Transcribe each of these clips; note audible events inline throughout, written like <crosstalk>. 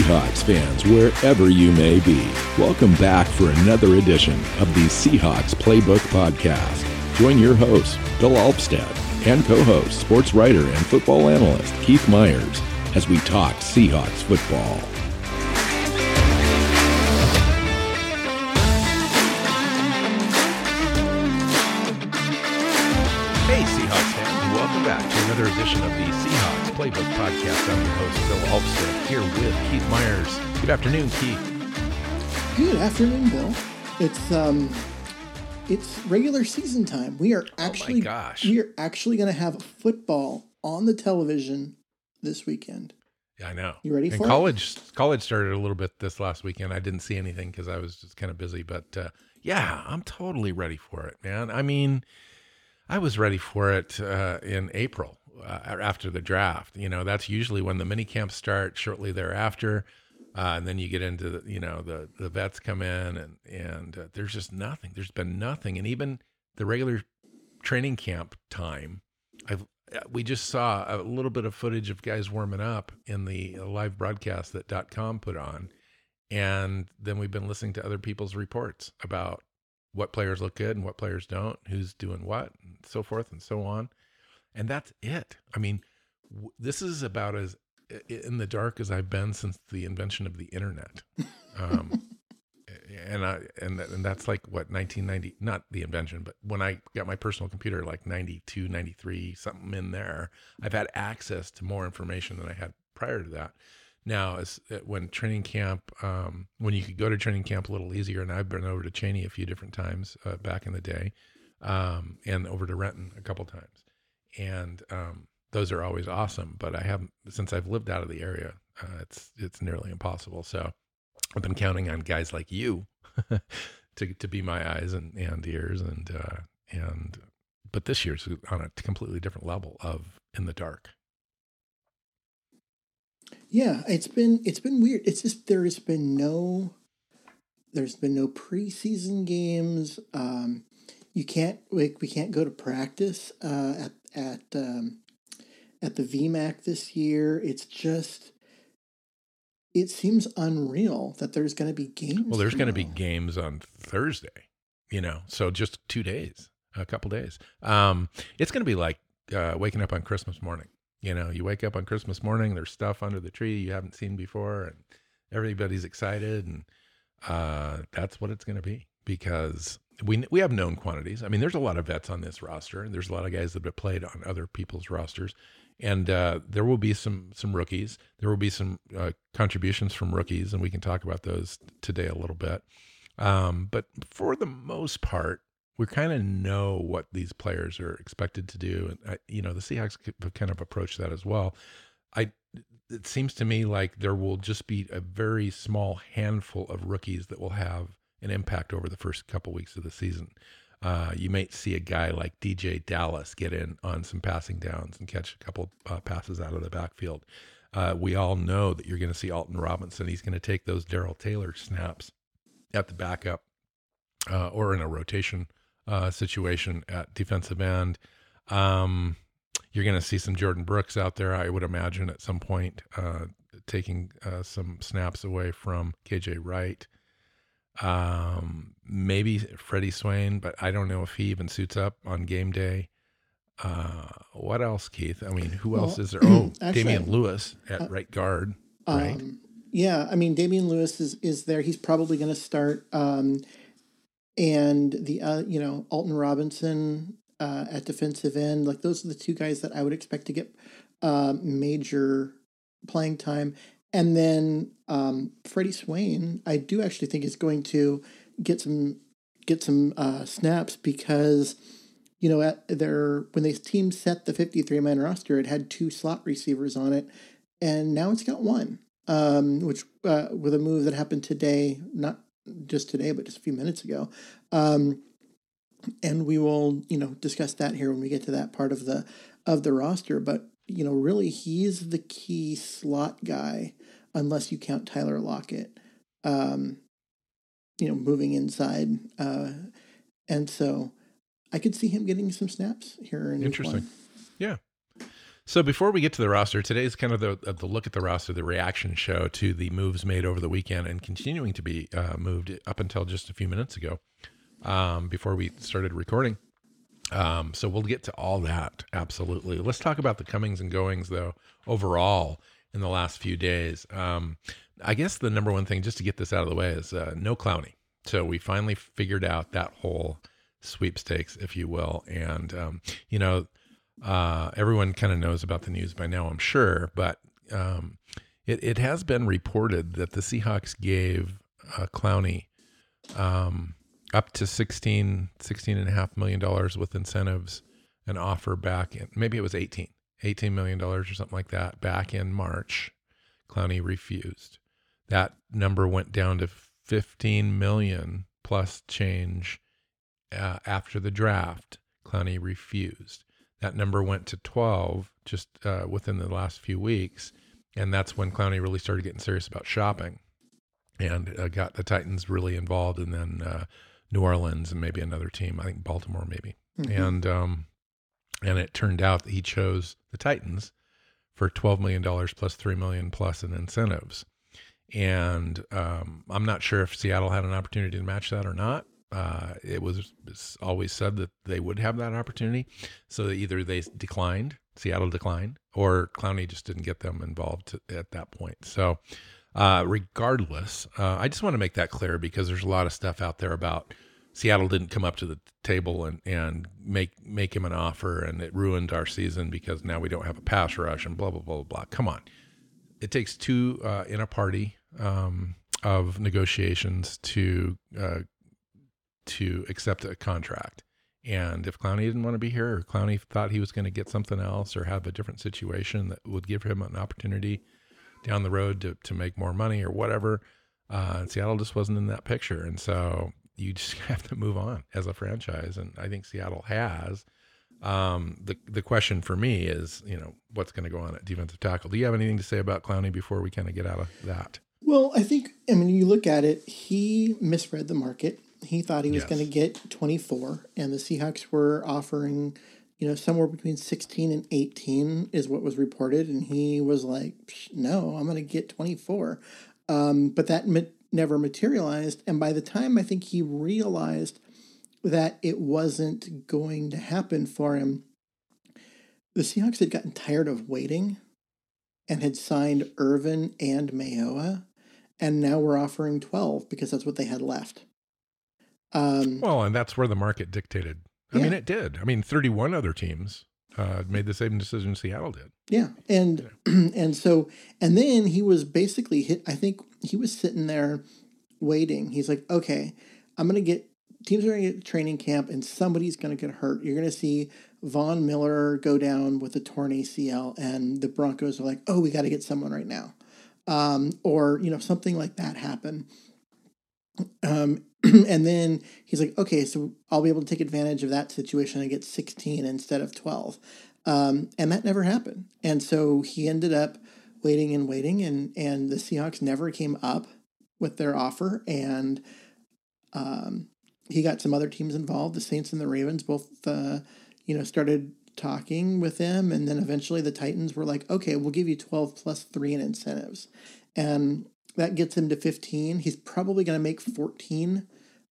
Seahawks fans, wherever you may be. Welcome back for another edition of the Seahawks Playbook Podcast. Join your host, Bill Alpstead, and co-host, sports writer and football analyst Keith Myers as we talk Seahawks football. Hey, Seahawks fans, welcome back to another edition of the Seahawks Playbook Podcast. I'm your host, Bill Alvstad, here with Keith Myers. Good afternoon, Keith. Good afternoon, Bill. It's um, it's regular season time. We are actually, gosh. we are actually going to have football on the television this weekend. Yeah, I know. You ready and for it? college, college started a little bit this last weekend. I didn't see anything because I was just kind of busy, but uh, yeah, I'm totally ready for it, man. I mean, I was ready for it uh, in April uh, after the draft. You know, that's usually when the mini camps start. Shortly thereafter, uh, and then you get into the, you know the the vets come in and and uh, there's just nothing. There's been nothing, and even the regular training camp time. I've uh, we just saw a little bit of footage of guys warming up in the live broadcast that .com put on, and then we've been listening to other people's reports about what players look good and what players don't, who's doing what, and so forth and so on. And that's it. I mean, w- this is about as in the dark as I've been since the invention of the internet. Um, <laughs> and I and and that's like what 1990 not the invention but when I got my personal computer like 92 93 something in there I've had access to more information than I had prior to that now as uh, when training camp um, when you could go to training camp a little easier and I've been over to Cheney a few different times uh, back in the day um, and over to Renton a couple times and um, those are always awesome but I haven't since I've lived out of the area uh, it's it's nearly impossible so I've been counting on guys like you <laughs> to to be my eyes and, and ears and uh, and but this year's on a completely different level of in the dark. Yeah, it's been it's been weird. It's just there has been no there's been no preseason games. Um, you can't like we can't go to practice uh, at at um, at the VMAC this year. It's just it seems unreal that there's going to be games. Well, there's going to be games on Thursday, you know, so just two days, a couple days. Um, it's going to be like uh, waking up on Christmas morning. You know, you wake up on Christmas morning, there's stuff under the tree you haven't seen before, and everybody's excited, and uh, that's what it's going to be because we we have known quantities. I mean, there's a lot of vets on this roster, there's a lot of guys that have played on other people's rosters, and uh, there will be some some rookies. There will be some uh, contributions from rookies, and we can talk about those today a little bit. Um, but for the most part, we kind of know what these players are expected to do, and I, you know the Seahawks have kind of approached that as well. I it seems to me like there will just be a very small handful of rookies that will have an impact over the first couple weeks of the season. Uh, you might see a guy like DJ Dallas get in on some passing downs and catch a couple uh, passes out of the backfield. Uh, we all know that you're going to see Alton Robinson. He's going to take those Darrell Taylor snaps at the backup uh, or in a rotation uh, situation at defensive end. Um, you're going to see some Jordyn Brooks out there, I would imagine, at some point, uh, taking some snaps away from KJ Wright. Um, maybe Freddie Swain, but I don't know if he even suits up on game day. Uh, what else, Keith? I mean, who else is there? <clears throat> Oh, actually, Damien Lewis at uh, right guard, right? Um, yeah, I mean Damien Lewis is is there. He's probably going to start. Um, and the uh, you know Alton Robinson uh, at defensive end, like those are the two guys that I would expect to get uh, major playing time. And then um, Freddie Swain, I do actually think is going to get some get some uh, snaps because you know at their when they team set the fifty three man roster, it had two slot receivers on it, and now it's got one. Um, which uh, with a move that happened today, not just today, but just a few minutes ago. Um, and we will, you know, discuss that here when we get to that part of the of the roster. But you know, really, he's the key slot guy, unless you count Tyler Lockett. Um, you know, moving inside, uh, and so I could see him getting some snaps here in Interesting. Yeah. So before we get to the roster, today's kind of the the look at the roster, the reaction show to the moves made over the weekend and continuing to be uh, moved up until just a few minutes ago, um, before we started recording. Um, so we'll get to all that absolutely. Let's talk about the comings and goings though overall in the last few days. Um, I guess the number one thing, just to get this out of the way, is uh, no Clowney. So we finally figured out that whole sweepstakes, if you will, and um, you know, uh, everyone kind of knows about the news by now, I'm sure, but um, it it has been reported that the Seahawks gave uh, Clowney um, up to 16, 16 and a half million dollars with incentives, an offer back in maybe it was 18, 18 million dollars or something like that back in March. Clowney refused. That number went down to 15 million plus change uh, after the draft. Clowney refused. That number went to 12 just uh, within the last few weeks. And that's when Clowney really started getting serious about shopping and uh, got the Titans really involved. And then uh, New Orleans and maybe another team, I think Baltimore maybe. Mm-hmm. And, um, and it turned out that he chose the Titans for $12 million plus $3 million plus in incentives. And um, I'm not sure if Seattle had an opportunity to match that or not. Uh, it was always said that they would have that opportunity. So either they declined, Seattle declined, or Clowney just didn't get them involved at that point. So, uh, regardless, uh, I just want to make that clear because there's a lot of stuff out there about Seattle didn't come up to the table and, and make make him an offer, and it ruined our season because now we don't have a pass rush and blah blah blah blah. Come on, it takes two uh, in a party um, of negotiations to uh, to accept a contract. And if Clowney didn't want to be here, or Clowney thought he was going to get something else, or have a different situation that would give him an opportunity down the road to, to make more money or whatever, uh, Seattle just wasn't in that picture. And so you just <laughs> have to move on as a franchise. And I think Seattle has. Um, the the question for me is, you know, what's going to go on at defensive tackle? Do you have anything to say about Clowney before we kind of get out of that? Well, I think I mean you look at it, he misread the market. He thought he was yes. going to get 24, and the Seahawks were offering, you know, somewhere between 16 and 18 is what was reported, and he was like, "No, I'm going to get 24." Um, but that never materialized, and by the time I think he realized that it wasn't going to happen for him, the Seahawks had gotten tired of waiting and had signed Irvin and Mayowa. and now we're offering 12 because that's what they had left. Um, well, and that's where the market dictated. I yeah. mean, it did. I mean, 31 other teams uh, made the same decision Seattle did. Yeah, and yeah. <clears throat> and so and then he was basically hit. I think he was sitting there waiting. He's like, okay, I'm gonna get teams are gonna get training camp, and somebody's gonna get hurt. You're gonna see Von Miller go down with a torn ACL, and the Broncos are like, oh, we got to get someone right now, um, or you know something like that happen. Um, <clears throat> and then he's like, okay, so I'll be able to take advantage of that situation and get 16 instead of 12. Um, and that never happened. And so he ended up waiting and waiting, and, and the Seahawks never came up with their offer. And um, he got some other teams involved. The Saints and the Ravens both, uh, you know, started talking with him. And then eventually the Titans were like, okay, we'll give you 12 plus three in incentives. And that gets him to 15. He's probably going to make 14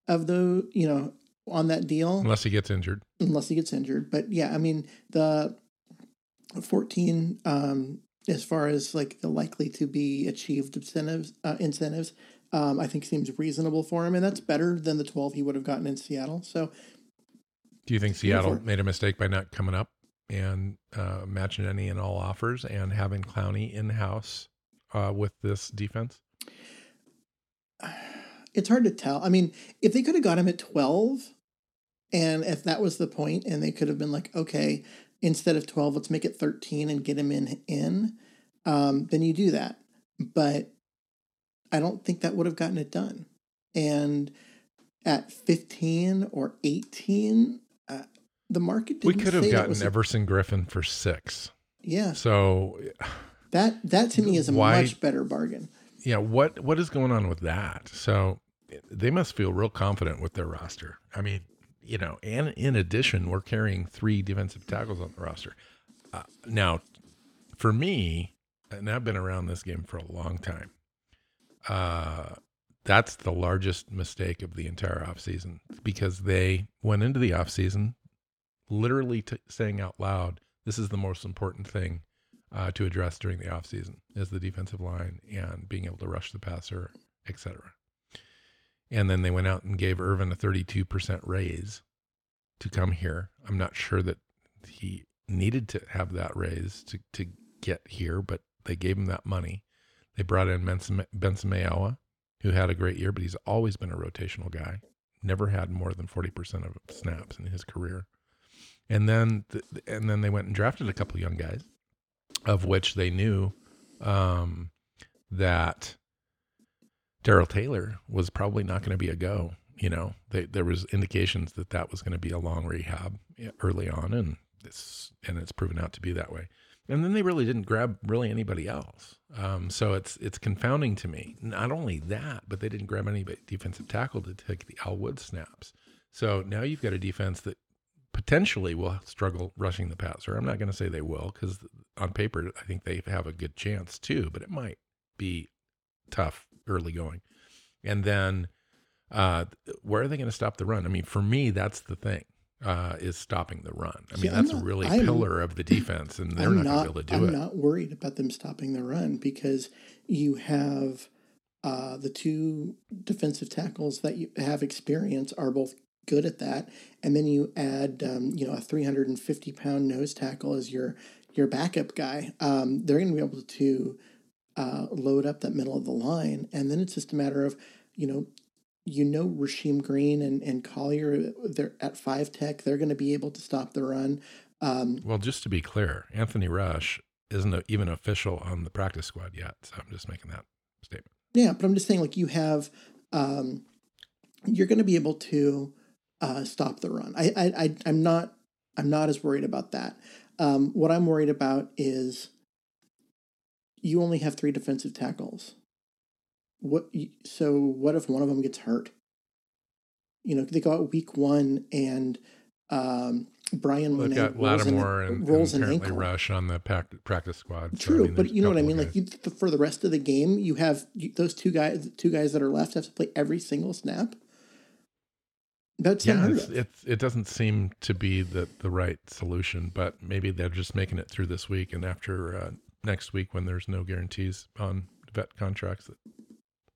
of the, you know, on that deal. Unless he gets injured. Unless he gets injured. But yeah, I mean, the 14, um, as far as like the likely to be achieved incentives, uh, incentives, um, I think seems reasonable for him. And that's better than the 12 he would have gotten in Seattle. So, do you think Seattle made a mistake by not coming up and uh, matching any and all offers and having Clowney in house uh, with this defense? It's hard to tell. I mean, if they could have got him at 12, and if that was the point, and they could have been like, okay, instead of 12, let's make it 13 and get him in, in um, then you do that. But I don't think that would have gotten it done. And at 15 or 18, uh, the market didn't We could have gotten Everson Griffen for six. Yeah. So that that to me is a why, much better bargain yeah, what what is going on with that? So they must feel real confident with their roster. I mean, you know, and in addition, we're carrying three defensive tackles on the roster. Uh, now, for me, and I've been around this game for a long time, uh, that's the largest mistake of the entire offseason because they went into the offseason literally t- saying out loud, this is the most important thing uh, to address during the offseason is the defensive line and being able to rush the passer, etc. And then they went out and gave Irvin a 32% raise to come here. I'm not sure that he needed to have that raise to, to get here, but they gave him that money. They brought in Benson, Benson who had a great year, but he's always been a rotational guy. Never had more than 40% of snaps in his career. And then, and then they went and drafted a couple young guys, of which they knew um, that Darrell Taylor was probably not going to be a go. You know, they, there was indications that that was going to be a long rehab early on, and this and it's proven out to be that way. And then they really didn't grab really anybody else. Um, so it's it's confounding to me. Not only that, but they didn't grab any defensive tackle to take the Al Wood snaps. So now you've got a defense that potentially will struggle rushing the passer. I'm not going to say they will because on paper I think they have a good chance too, but it might be tough early going. And then uh, where are they going to stop the run? I mean, for me, that's the thing. Uh, is stopping the run. I mean, that's not, really a pillar of the defense, and they're not, not going to be able to do I'm it. I'm not worried about them stopping the run because you have uh, the two defensive tackles that you have experience are both good at that, and then you add um, you know a 350 pound nose tackle as your your backup guy. Um, they're going to be able to uh, load up that middle of the line, and then it's just a matter of you know you know Rasheem Green and, and Collier they're at five tech they're going to be able to stop the run. Um, well, just to be clear, Anthony Rush isn't even official on the practice squad yet, so I'm just making that statement. Yeah, but I'm just saying like you have um, you're going to be able to uh, stop the run. I, I I I'm not I'm not as worried about that. Um, what I'm worried about is you only have three defensive tackles. What so what if one of them gets hurt? You know, they go out week one and um, Bryan well, got Lattimore and, rolls and apparently an Rush on the practice squad. True, so, I mean, but you know what I mean. Like you, for the rest of the game, you have those two guys. Two guys that are left have to play every single snap. That's yeah, it's, it's, it doesn't seem to be the the right solution, but maybe they're just making it through this week, and after uh, next week, when there's no guarantees on vet contracts, that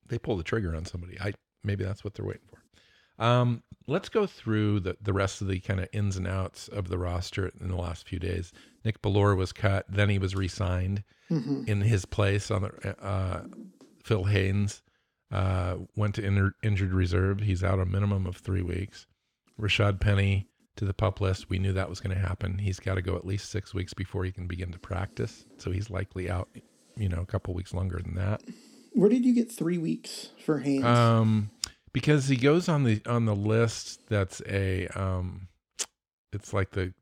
they pull the trigger on somebody. I maybe that's what they're waiting for. Um, let's go through the the rest of the kind of ins and outs of the roster in the last few days. Nick Bellore was cut, then he was re-signed mm-hmm. in his place on the uh, Phil Haynes uh, went to inter- injured reserve. He's out a minimum of three weeks. Rashad Penny to the pup list. We knew that was going to happen. He's got to go at least six weeks before he can begin to practice. So he's likely out, you know, a couple weeks longer than that. Where did you get three weeks for Haynes? Um, because he goes on the on the list. That's a um, it's like the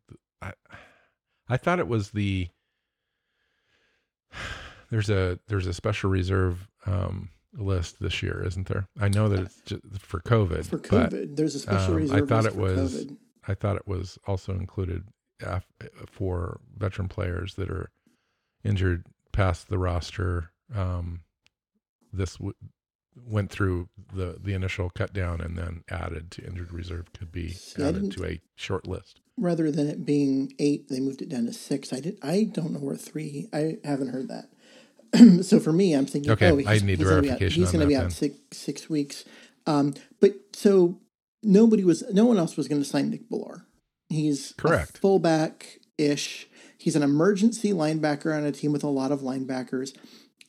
I, I thought it was the <sighs> there's a there's a special reserve um list this year, isn't there? I know that it's just for COVID. For COVID, but, there's a special um, I thought it was. COVID. I thought it was also included for veteran players that are injured past the roster. Um, this w- went through the the initial cut down and then added to injured reserve could be See, added to a short list. Rather than it being eight, they moved it down to six. I did. I don't know where three. I haven't heard that. <clears throat> so for me, I'm thinking, okay, oh, I need he's verification. He's going to be out six six weeks. Um, but so nobody was, no one else was going to sign Nick Bellore. He's correct fullback ish. He's an emergency linebacker on a team with a lot of linebackers.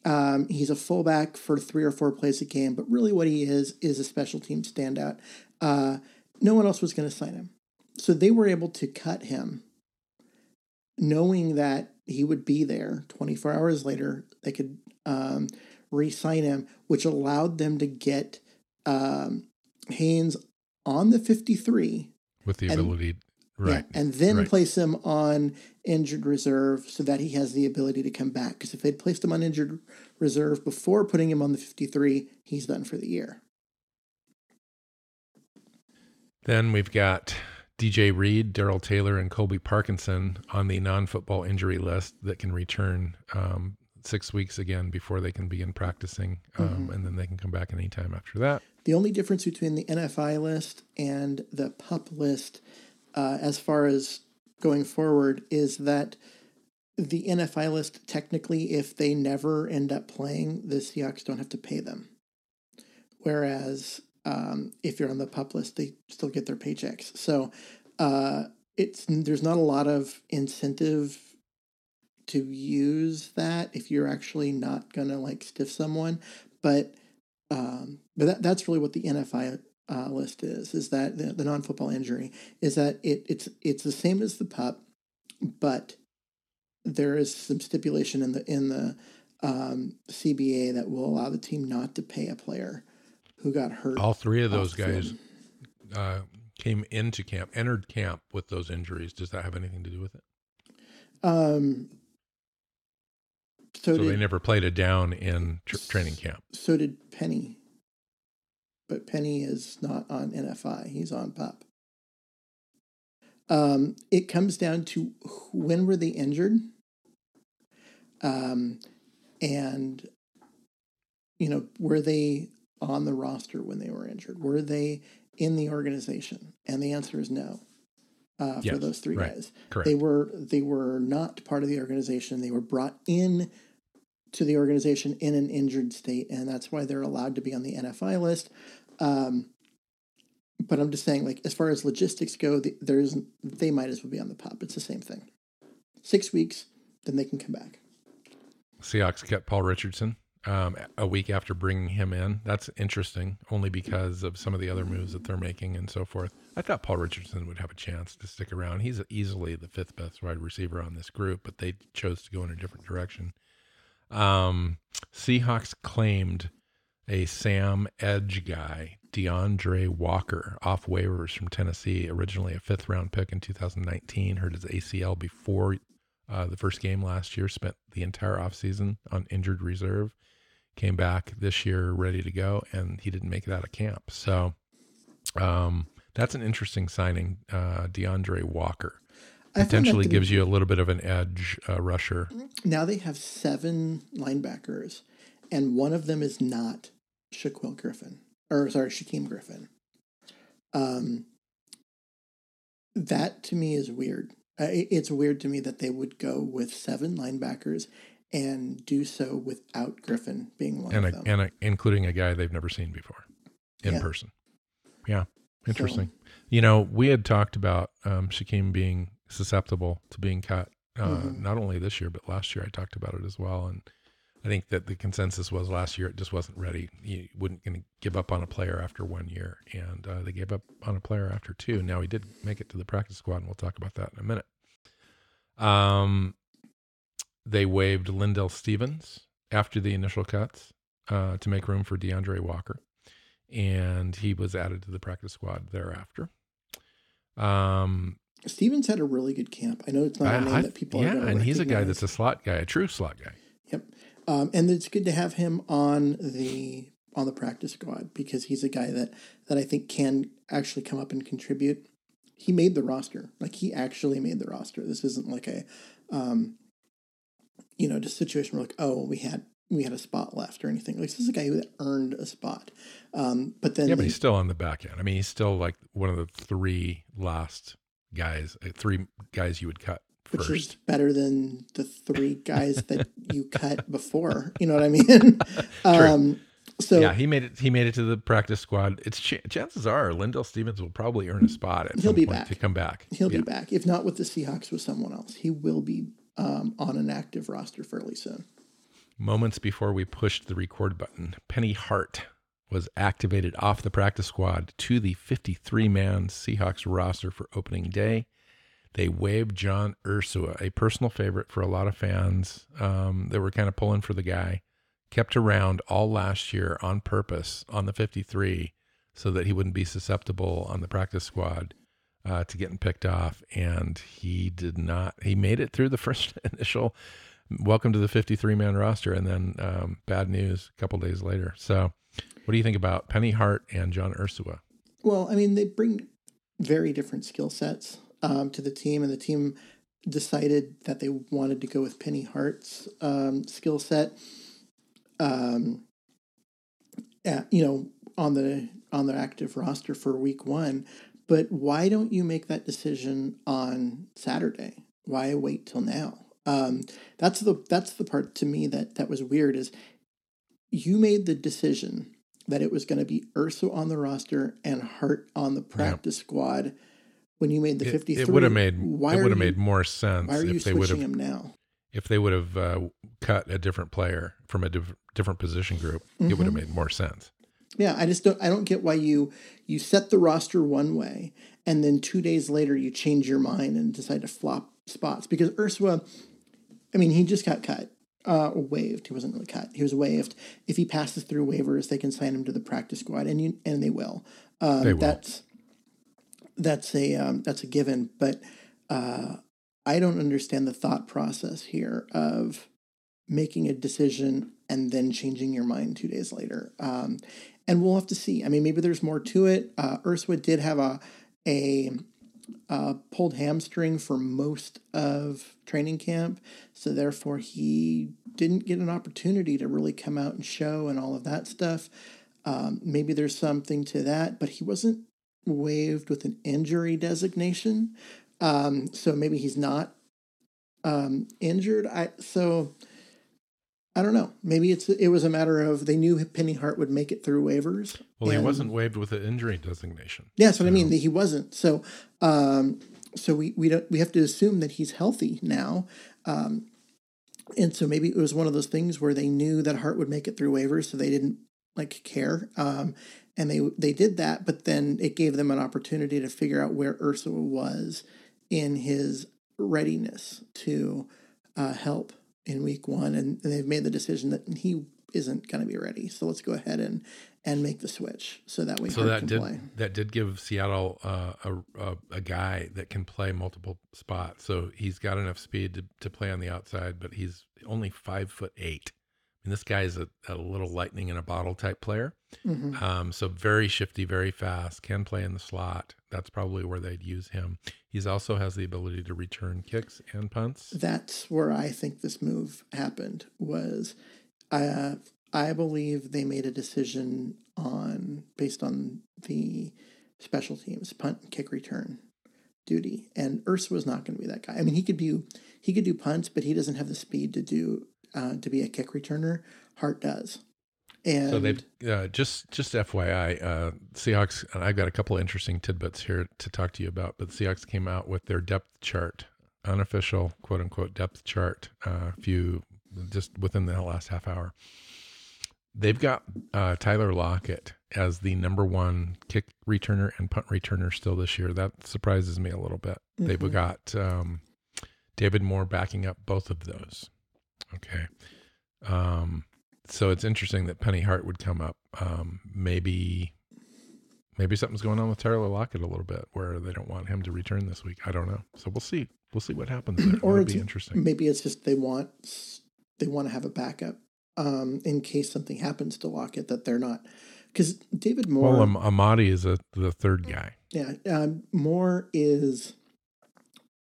Um, he's a fullback for three or four plays a game, but really what he is is a special team standout. Uh, no one else was going to sign him. So they were able to cut him knowing that he would be there 24 hours later. They could um, re sign him, which allowed them to get um, Haynes on the 53. With the and, ability, right. Yeah, and then right. place him on injured reserve so that he has the ability to come back. Because if they'd placed him on injured reserve before putting him on the 53, he's done for the year. Then we've got DJ Reed, Darrell Taylor, and Colby Parkinson on the non-football injury list that can return um, six weeks again before they can begin practicing, um, mm-hmm. and then they can come back anytime after that. The only difference between the NFI list and the PUP list, uh, as far as going forward, is that the NFI list technically, if they never end up playing, the Seahawks don't have to pay them. Whereas um, if you're on the pup list, they still get their paychecks. So uh, it's there's not a lot of incentive to use that if you're actually not gonna like stiff someone. But um, but that, that's really what the NFI uh, list is. Is that the, the non football injury is that it it's it's the same as the pup, but there is some stipulation in the in the um, CBA that will allow the team not to pay a player who got hurt. All three of those guys uh, came into camp, entered camp with those injuries. Does that have anything to do with it? Um. So, so did, they never played it down in tr- training camp. So did Penny, but Penny is not on NFI. He's on PUP. Um, it comes down to when were they injured, um, and you know were they on the roster when they were injured? Were they in the organization? And the answer is no. Uh, yes, for those three right. guys, Correct. they were they were not part of the organization. They were brought in to the organization in an injured state, and that's why they're allowed to be on the NFI list. Um, but I'm just saying, like as far as logistics go, the, there's they might as well be on the pop. It's the same thing. Six weeks, then they can come back. Seahawks kept Paul Richardson um, a week after bringing him in. That's interesting, only because of some of the other moves that they're making and so forth. I thought Paul Richardson would have a chance to stick around. He's easily the fifth best wide receiver on this group, but they chose to go in a different direction. Um, Seahawks claimed a Sam Edge guy, DeAndre Walker, off waivers from Tennessee, originally a fifth round pick in 2019, hurt his ACL before uh, the first game last year, spent the entire offseason on injured reserve came back this year ready to go, and he didn't make it out of camp. So um, that's an interesting signing. Uh, DeAndre Walker potentially gives you a little bit of an edge uh, rusher. Now they have seven linebackers, and one of them is not Shaquill Griffin, or sorry, Shaquem Griffin. Um, that to me is weird. Uh, it's weird to me that they would go with seven linebackers and do so without Griffin being one and of a, them. And a, including a guy they've never seen before in yeah. person. Yeah. Interesting. So, you know, we had talked about um, Shaquem being susceptible to being cut, uh, mm-hmm. not only this year, but last year I talked about it as well. And I think that the consensus was last year it just wasn't ready. You wouldn't going to give up on a player after one year, and uh, they gave up on a player after two. Now he did make it to the practice squad, and we'll talk about that in a minute. Um, they waived Lindell Stevens after the initial cuts uh, to make room for DeAndre Walker, and he was added to the practice squad thereafter. Um, Stevens had a really good camp. I know it's not a name I, that people yeah, and he's a guy that's a slot guy, a true slot guy. Yep, um, and it's good to have him on the on the practice squad because he's a guy that that I think can actually come up and contribute. He made the roster, like he actually made the roster. This isn't like a um, you know, just situation where like, oh, we had we had a spot left or anything. Like this is a guy who earned a spot. Um, but then yeah, but he's still on the back end. I mean, he's still like one of the three last guys, uh, three guys you would cut which first. is better than the three <laughs> guys that you cut before. You know what I mean? um, so yeah, he made it. He made it to the practice squad. It's ch- chances are Lindell Stevens will probably earn a spot at he'll be back to come back. He'll yeah. be back. If not with the Seahawks, with someone else, he will be um, on an active roster fairly soon. Moments before we pushed the record button, Penny Hart was activated off the practice squad to the 53 man Seahawks roster for opening day. They waived John Ursua, a personal favorite for a lot of fans um, that were kind of pulling for the guy. Kept around all last year on purpose on the 53 so that he wouldn't be susceptible on the practice squad uh, to getting picked off, and he did not. He made it through the <laughs> first initial welcome to the 53 man roster, and then um, bad news a couple days later. So, what do you think about Penny Hart and John Ursua? Well, I mean, they bring very different skill sets um, to the team, and the team decided that they wanted to go with Penny Hart's um, skill set. Um, at, you know, on the on the active roster for week one, but why don't you make that decision on Saturday? Why wait till now? Um, that's the that's the part to me that that was weird. Is you made the decision that it was going to be Ursua on the roster and Hart on the practice yeah. squad when you made the 53. It, would have made why it would have made more sense why are you if they would have him now. If they would have uh, cut a different player from a diff- different position group, mm-hmm. it would have made more sense. Yeah, I just don't I don't get why you you set the roster one way and then 2 days later you change your mind and decide to flop spots because Ursua I mean, he just got cut. Uh, waived. He wasn't really cut. He was waived. If he passes through waivers, they can sign him to the practice squad, and you and they will. Um, they will. That's that's a um, that's a given. But uh, I don't understand the thought process here of making a decision and then changing your mind two days later. Um, and we'll have to see. I mean, maybe there's more to it. Uh, Ursua did have a a pulled hamstring for most of training camp, so therefore he didn't get an opportunity to really come out and show and all of that stuff. Um, maybe there's something to that, but he wasn't waived with an injury designation, um, so maybe he's not um, injured. I so I don't know. Maybe it's it was a matter of they knew Penny Hart would make it through waivers. Well, he wasn't waived with an injury designation. Yeah, that's what so. I mean. He wasn't. So, um, so we we don't we have to assume that he's healthy now. Um, and so maybe it was one of those things where they knew that Hart would make it through waivers, so they didn't like care. Um, and they they did that, but then it gave them an opportunity to figure out where Ursua was in his readiness to uh, help in week one, and, they've made the decision that he isn't going to be ready. So let's go ahead and and make the switch so that we so that did play. that did give Seattle uh, a, a, a guy that can play multiple spots. So he's got enough speed to, to play on the outside, but he's only five foot eight. And this guy is a, a little lightning in a bottle type player. Mm-hmm. Um, so very shifty, very fast, can play in the slot. That's probably where they'd use him. He's also has the ability to return kicks and punts. That's where I think this move happened. Was uh, I believe they made a decision on based on the special teams punt and kick return duty, and Urs was not going to be that guy. I mean, he could do he could do punts, but he doesn't have the speed to do uh, to be a kick returner. Hart does. And so they've uh, just just FYI, uh, Seahawks. And I've got a couple of interesting tidbits here to talk to you about. But Seahawks came out with their depth chart, unofficial quote unquote depth chart, uh, a few just within the last half hour. They've got uh, Tyler Lockett as the number one kick returner and punt returner still this year. That surprises me a little bit. Mm-hmm. They've got um, David Moore backing up both of those. Okay. Um, so it's interesting that Penny Hart would come up. Um, maybe, maybe something's going on with Tyler Lockett a little bit, where they don't want him to return this week. I don't know. So we'll see. We'll see what happens there. or it'd be interesting. Maybe it's just they want they want to have a backup um, in case something happens to Lockett that they're not because David Moore. Well, Amadi is a, the third guy. Yeah, um, Moore is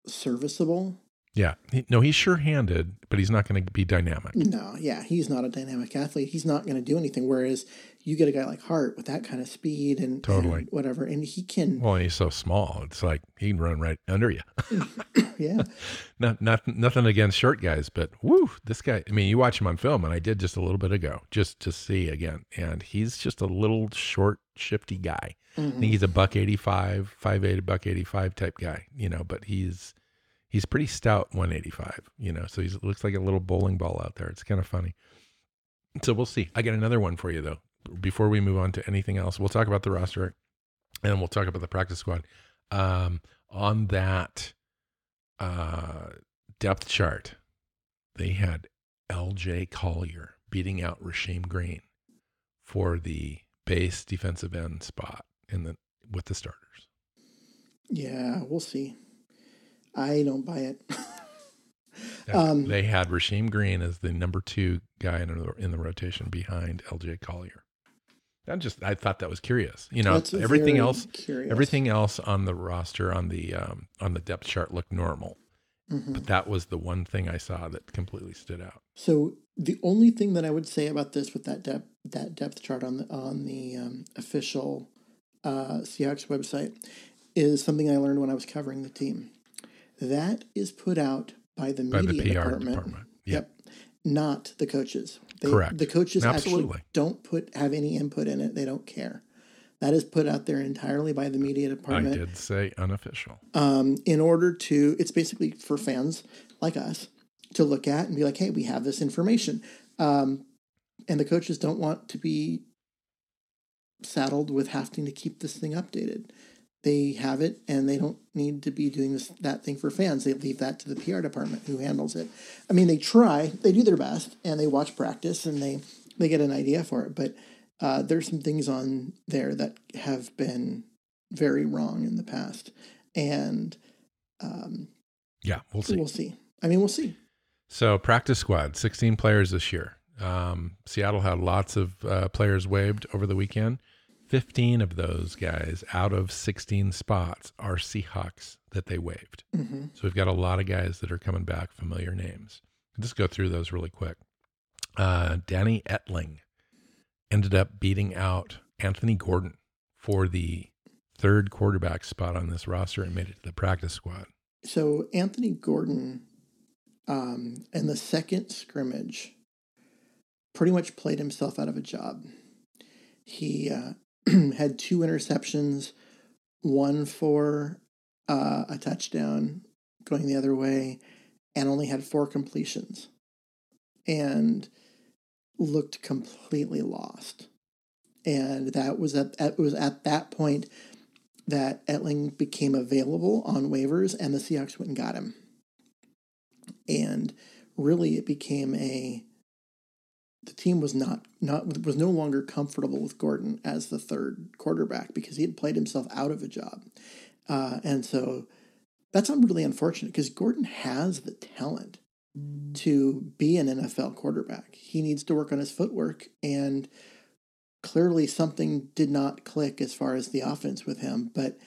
serviceable. Yeah. No, he's sure handed, but he's not going to be dynamic. No, yeah. He's not a dynamic athlete. He's not going to do anything. Whereas you get a guy like Hart with that kind of speed and totally and whatever, and he can. Well, he's so small. It's like he can run right under you. <laughs> <coughs> yeah. not, not, nothing against short guys, but woo, this guy. I mean, you watch him on film, and I did just a little bit ago, just to see again. And he's just a little short, shifty guy. Mm-hmm. I think he's a buck 85, 5'8, buck 85 type guy, you know, but he's he's pretty stout 185 you know so he looks like a little bowling ball out there. It's kind of funny. So we'll see. I got another one for you though before we move on to anything else. We'll talk about the roster and we'll talk about the practice squad. Um, on that uh, depth chart they had lj collier beating out rasheem green for the base defensive end spot in the with the starters. Yeah we'll see I don't buy it. um, they had Rasheem Green as the number two guy in the, in the rotation behind LJ Collier. I just I thought that was curious. You know, everything else, curious. everything else on the roster on the um, on the depth chart looked normal, Mhm. but that was the one thing I saw that completely stood out. So the only thing that I would say about this with that depth that depth chart on the on the um, official uh, Seahawks website is something I learned when I was covering the team. That is put out by the By the media PR department. department. Yeah. Yep. Not the coaches. They, Correct. The coaches Absolutely. actually don't put have any input in it. They don't care. That is put out there entirely by the media department. I did say unofficial. um, in order to it's basically for fans like us to look at and be like hey we have this information um, and the coaches don't want to be saddled with having to keep this thing updated they have it and they don't need to be doing this that thing for fans they leave that to the pr department who handles it i mean they try they do their best and they watch practice and they they get an idea for it but uh, there's some things on there that have been very wrong in the past and um, Yeah, we'll see. we'll see. I mean, we'll see. So practice squad, 16 players this year. Um, Seattle had lots of uh, players waived over the weekend. 15 of those guys out of 16 spots are Seahawks that they waived. hmm So we've got a lot of guys that are coming back, familiar names. I'll just go through those really quick. Uh, Danny Etling ended up beating out Anthony Gordon for the third quarterback spot on this roster and made it to the practice squad. So Anthony Gordon, um, in the second scrimmage, pretty much played himself out of a job. He uh, <clears throat> had two interceptions, one for uh, a touchdown going the other way, and only had four completions, and looked completely lost. And that was at, at was at that point that Etling became available on waivers, and the Seahawks went and got him. And really, it became a the team was not not was no longer comfortable with Gordon as the third quarterback because he had played himself out of a job, uh, and so that's really unfortunate because Gordon has the talent to be an NFL quarterback. He needs to work on his footwork and clearly something did not click as far as the offense with him, but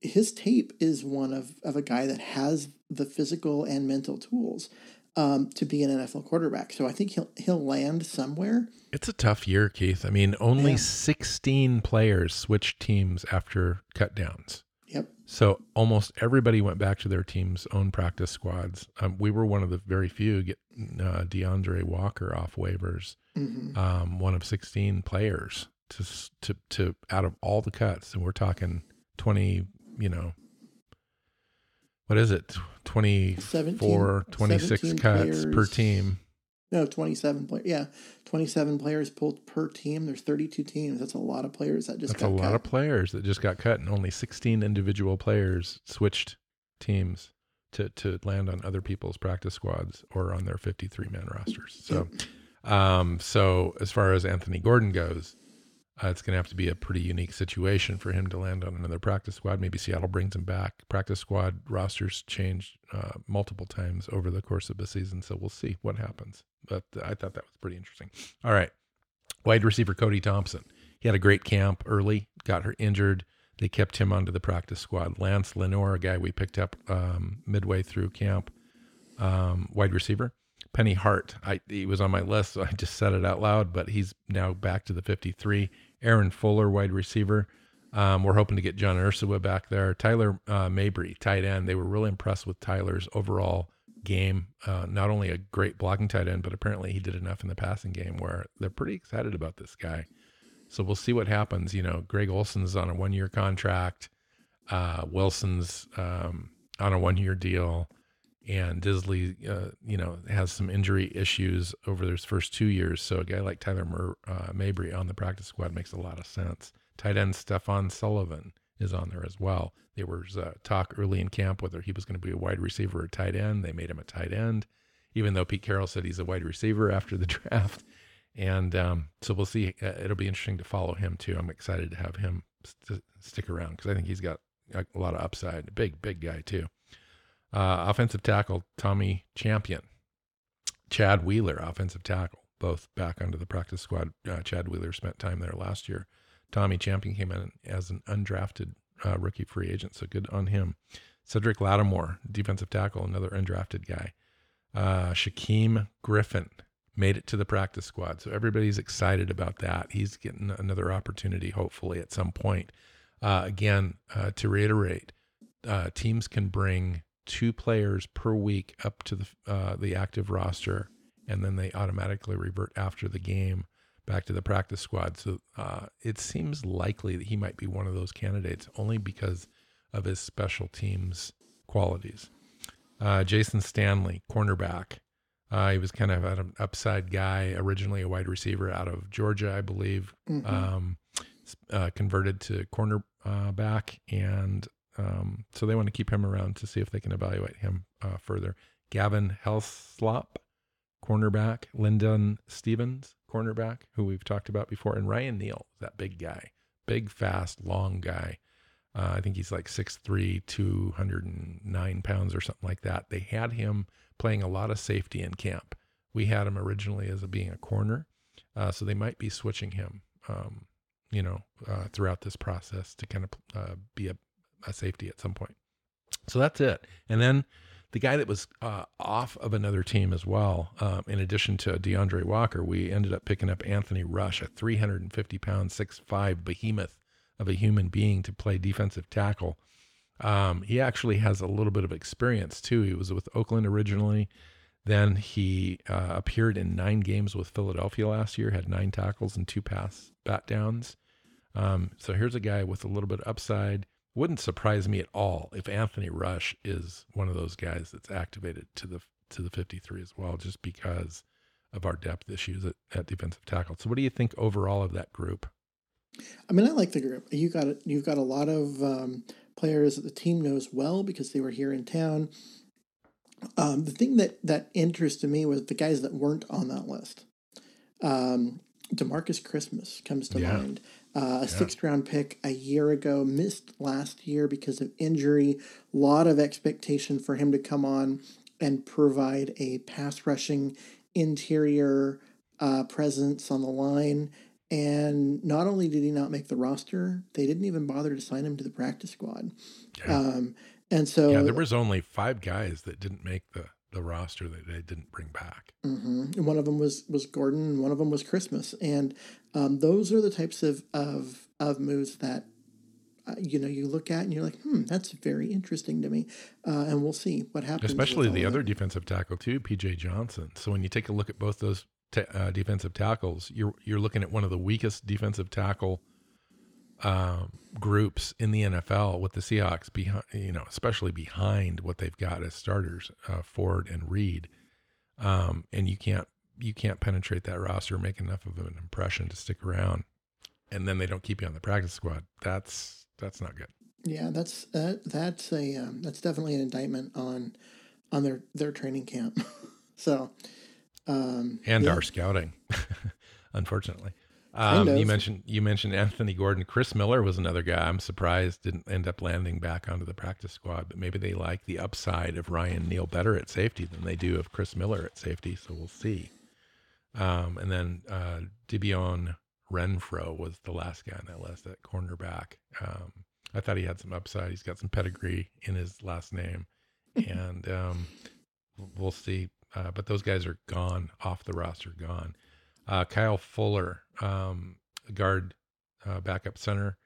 his tape is one of, of a guy that has the physical and mental tools um, to be an NFL quarterback. So I think he'll he'll land somewhere. It's a tough year, Keith. I mean, only Yeah. 16 players switched teams after cut downs. Yep. So almost everybody went back to their team's own practice squads. Um, we were one of the very few get uh, DeAndre Walker off waivers, hmm um, one of 16 players to, to, to out of all the cuts. And we're talking 20, you know, what is it? 24, 17 26 17 cuts per team. No, 27 players. Yeah, 27 players pulled per team. There's 32 teams. That's a lot of players that just That's got a lot cut. of players that just got cut, and only 16 individual players switched teams to to land on other people's practice squads or on their 53 man rosters. So, um, so as far as Anthony Gordon goes, uh, it's going to have to be a pretty unique situation for him to land on another practice squad. Maybe Seattle brings him back. Practice squad rosters change uh, multiple times over the course of the season, so we'll see what happens. But I thought that was pretty interesting. All right, wide receiver Cody Thompson. He had a great camp early, got her injured. They kept him onto the practice squad. Lance Lenoir, a guy we picked up um, midway through camp, um, wide receiver. Penny Hart, I, he was on my list, so I just said it out loud, but he's now back to the 53. Aaron Fuller, wide receiver. Um, we're hoping to get John Ursua back there. Tyler uh, Mabry, tight end. They were really impressed with Tyler's overall game. Uh, not only a great blocking tight end, but apparently he did enough in the passing game where they're pretty excited about this guy. So we'll see what happens. You know, Greg Olsen's on a one year contract. Uh, Willson's um, on a one year deal. And Dissly, uh, you know, has some injury issues over his first two years. So a guy like Tyler Mur- uh, Mabry on the practice squad makes a lot of sense. Tight end Stefan Sullivan is on there as well. There was uh, talk early in camp whether he was going to be a wide receiver or tight end. They made him a tight end, even though Pete Carroll said he's a wide receiver after the <laughs> draft. And um, so we'll see. Uh, it'll be interesting to follow him too. I'm excited to have him st- stick around because I think he's got a lot of upside. Big, big guy too. Uh, offensive tackle Tommy Champion, Chad Wheeler, offensive tackle, both back under the practice squad. Uh, Chad Wheeler spent time there last year. Tommy Champion came in as an undrafted uh, rookie free agent, so good on him. Cedric Lattimore, defensive tackle, another undrafted guy. Uh, Shaquem Griffin made it to the practice squad, so everybody's excited about that. He's getting another opportunity, hopefully, at some point. Uh, again, uh, to reiterate, uh, teams can bring two players per week up to the uh, the active roster, and then they automatically revert after the game back to the practice squad. So uh, it seems likely that he might be one of those candidates, only because of his special teams qualities. Uh, Jayson Stanley, cornerback. Uh, he was kind of an upside guy, originally a wide receiver out of Georgia, I believe. Mhm. Um, uh, converted to cornerback, and um, so they want to keep him around to see if they can evaluate him uh, further. Gavin Heslop, cornerback. Linden Stephens, cornerback, who we've talked about before, and Ryan Neal, that big guy, big, fast, long guy. Uh, I think he's like 6'3, 209 pounds or something like that. They had him playing a lot of safety in camp. We had him originally as a, being a corner, uh, so they might be switching him, um, you know, uh, throughout this process to kind of uh, be a, a safety at some point. So that's it. And then the guy that was uh, off of another team as well, um, in addition to DeAndre Walker, we ended up picking up Anthony Rush, a 350 pound, 6'5 behemoth of a human being to play defensive tackle. Um, he actually has a little bit of experience too. He was with Oakland originally. Then he uh, appeared in nine games with Philadelphia last year, had nine tackles and two pass bat downs. Um, so here's a guy with a little bit of upside. Wouldn't surprise me at all if Anthony Rush is one of those guys that's activated to the to the 53 as well, just because of our depth issues at, at defensive tackle. So what do you think overall of that group? I mean, I like the group. You got you've got a lot of um, players that the team knows well because they were here in town. Um, the thing that that interested me was the guys that weren't on that list. Um, Demarcus Christmas comes to Yeah. mind. Uh, a sixth round pick a year ago, missed last year because of injury. A lot of expectation for him to come on and provide a pass rushing interior uh, presence on the line. And not only did he not make the roster, they didn't even bother to sign him to the practice squad. Yeah. Um, and so, yeah, there was only five guys that didn't make the the roster that they didn't bring back. Mhm. And one of them was was Gordon, and one of them was Christmas, and um, those are the types of of of moves that uh, you know you look at and you're like, hmm, that's very interesting to me, uh, and we'll see what happens. Especially the other defensive tackle too, PJ Johnson. So when you take a look at both those ta- uh, defensive tackles, you're you're looking at one of the weakest defensive tackle um, groups in the NFL with the Seahawks behind, you know, especially behind what they've got as starters, uh, Ford and Reed. Um, and you can't you can't penetrate that roster, make enough of an impression to stick around, and then they don't keep you on the practice squad. That's that's not good. Yeah, that's that that's a um, that's definitely an indictment on on their their training camp. <laughs> so, um, and yeah. our scouting, <laughs> unfortunately. Um, you mentioned you mentioned Anthony Gordon. Chris Miller was another guy. I'm surprised didn't end up landing back onto the practice squad, but maybe they like the upside of Ryan Neal better at safety than they do of Chris Miller at safety. So we'll see. Um, and then uh, Debione Renfro was the last guy on that list at cornerback. Um, I thought he had some upside. He's got some pedigree in his last name, <laughs> and um, we'll see. Uh, but those guys are gone off the roster, gone. Uh, Kyle Fuller, um, guard, uh, backup center,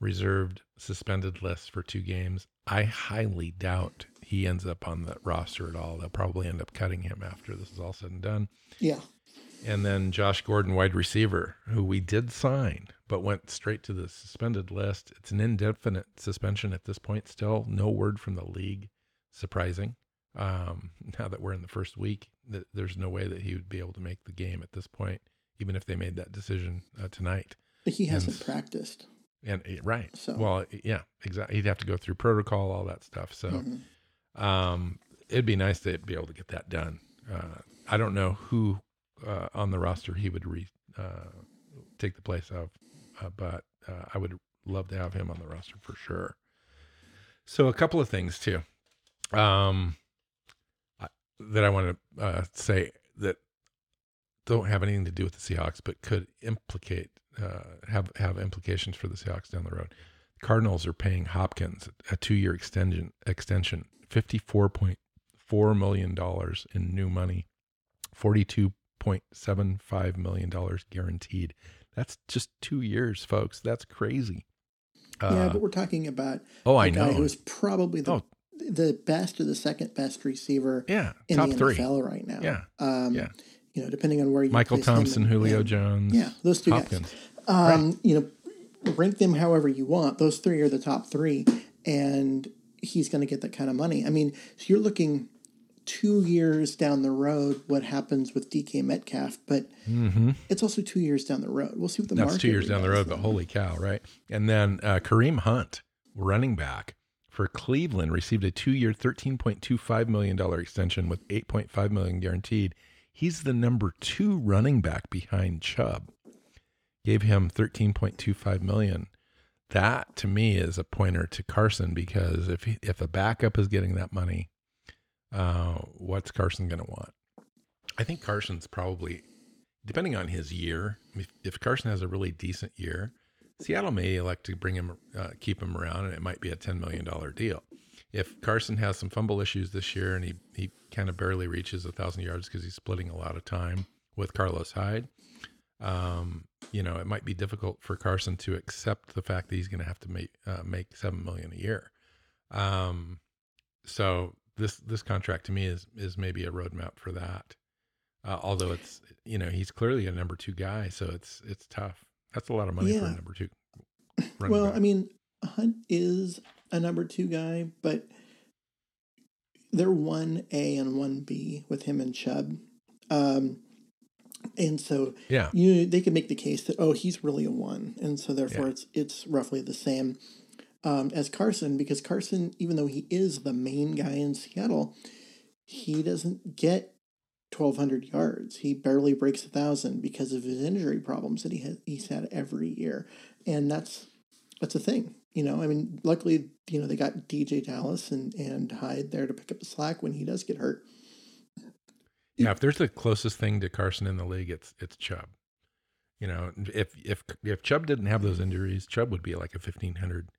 reserved, suspended list for two games. I highly doubt he ends up on the roster at all. They'll probably end up cutting him after this is all said and done. yeah, And then Josh Gordon, wide receiver, who we did sign, but went straight to the suspended list. It's an indefinite suspension at this point. Still, no word from the league. Surprising. Um, <laughs> now that we're in the first week, th- there's no way that he would be able to make the game at this point, even if they made that decision uh, tonight. but he hasn't And- practiced. And eh, right, So- well, eh, yeah, exactly. He'd have to go through protocol, all that stuff. So, Mhm. um, it'd be nice to be able to get that done. Uh, I don't know who uh, on the roster, he would re, uh, take the place of. Uh, but uh, I would love to have him on the roster for sure. So a couple of things too um, that I want to uh, say that don't have anything to do with the Seahawks, but could implicate uh, have have implications for the Seahawks down the road. Cardinals are paying Hopkins a two-year extension extension, fifty-four point four million dollars in new money, forty-two $1.75 million guaranteed. That's just two years, folks. That's crazy. Uh, yeah, but we're talking about oh, I know. who's probably the, oh. the best or the second best receiver yeah, in top the three. Right now. Yeah. Um, yeah. You know, depending on where you Michael Thompson, Julio and, Jones. Yeah, those two Hopkins. guys. Um, right. You know, rank them however you want. Those three are the top three. And he's going to get that kind of money. I mean, so you're looking two years down the road what happens with DK Metcalf, but mm-hmm. it's also two years down the road. We'll see what the market that's market two years down the road. But holy cow, right? And then uh, Kareem Hunt, running back for Cleveland, received a two-year, thirteen point two five million dollar extension with eight point five million guaranteed. He's the number two running back behind Chubb. Gave him thirteen point two five million. That to me is a pointer to Carson because if he, if a backup is getting that money, uh, what's Carson going to want? I think Carson's probably, depending on his year, if, if, Carson has a really decent year, Seattle may elect to bring him, uh, keep him around, and it might be a $10 million deal. If Carson has some fumble issues this year and he, he kind of barely reaches a thousand yards because he's splitting a lot of time with Carlos Hyde, um, you know, it might be difficult for Carson to accept the fact that he's going to have to make uh, make seven million a year. Um, so this this contract to me is is maybe a roadmap for that. Uh, although it's you know he's clearly a number two guy, so it's it's tough. That's a lot of money yeah. for a number two. <clears throat> Well, back. I mean, Hunt is a number two guy, but they're one A and one B with him and Chubb. Um, and so yeah, you they could make the case that oh he's really a one, and so therefore yeah. it's it's roughly the same um, as Carson because Carson, even though he is the main guy in Seattle, he doesn't get 1,200 yards. He barely breaks a thousand because of his injury problems that he has he's had every year, and that's that's a thing. You know, I mean, luckily, you know, they got DeeJay Dallas and and Hyde there to pick up the slack when he does get hurt. Yeah, if there's the closest thing to Carson in the league, it's it's Chubb. You know, if if if Chubb didn't have those injuries, Chubb would be like a 1,500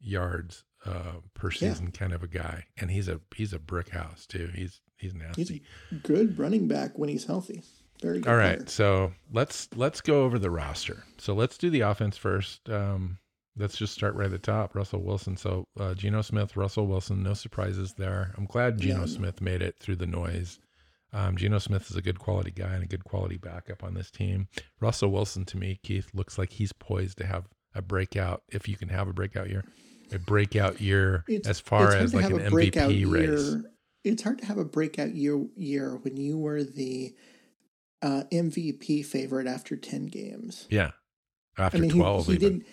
yards uh, per season yeah. kind of a guy, and he's a he's a brick house too. He's he's nasty. He's a good running back when he's healthy. Very good. All right, player. so let's let's go over the roster. So let's do the offense first. Um, let's just start right at the top. Russell Wilson. So uh, Geno Smith, Russell Wilson. No surprises there. I'm glad Geno yeah. Smith made it through the noise. Um, Geno Smith is a good quality guy and a good quality backup on this team. Russell Wilson, to me, Keith, looks like he's poised to have a breakout, if you can have a breakout year, a breakout year it's, as far as like an MVP race. Year. It's hard to have a breakout year year when you were the uh, MVP favorite after ten games. Yeah, after I mean, twelve. He, he did.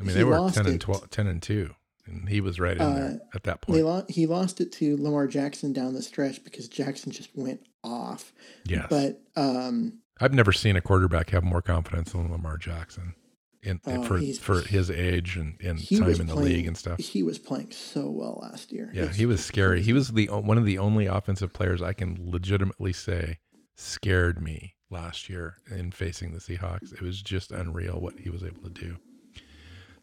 I mean, they were ten and 12, 10 and two, and he was right in uh, there at that point. Lo- he lost it to Lamar Jackson down the stretch because Jackson just went off. Yes, but um, I've never seen a quarterback have more confidence than Lamar Jackson in, oh, for for his age and, and time in the playing, league and stuff. He was playing so well last year. Yeah, he was scary. He was the one of the only offensive players I can legitimately say scared me last year in facing the Seahawks. It was just unreal what he was able to do.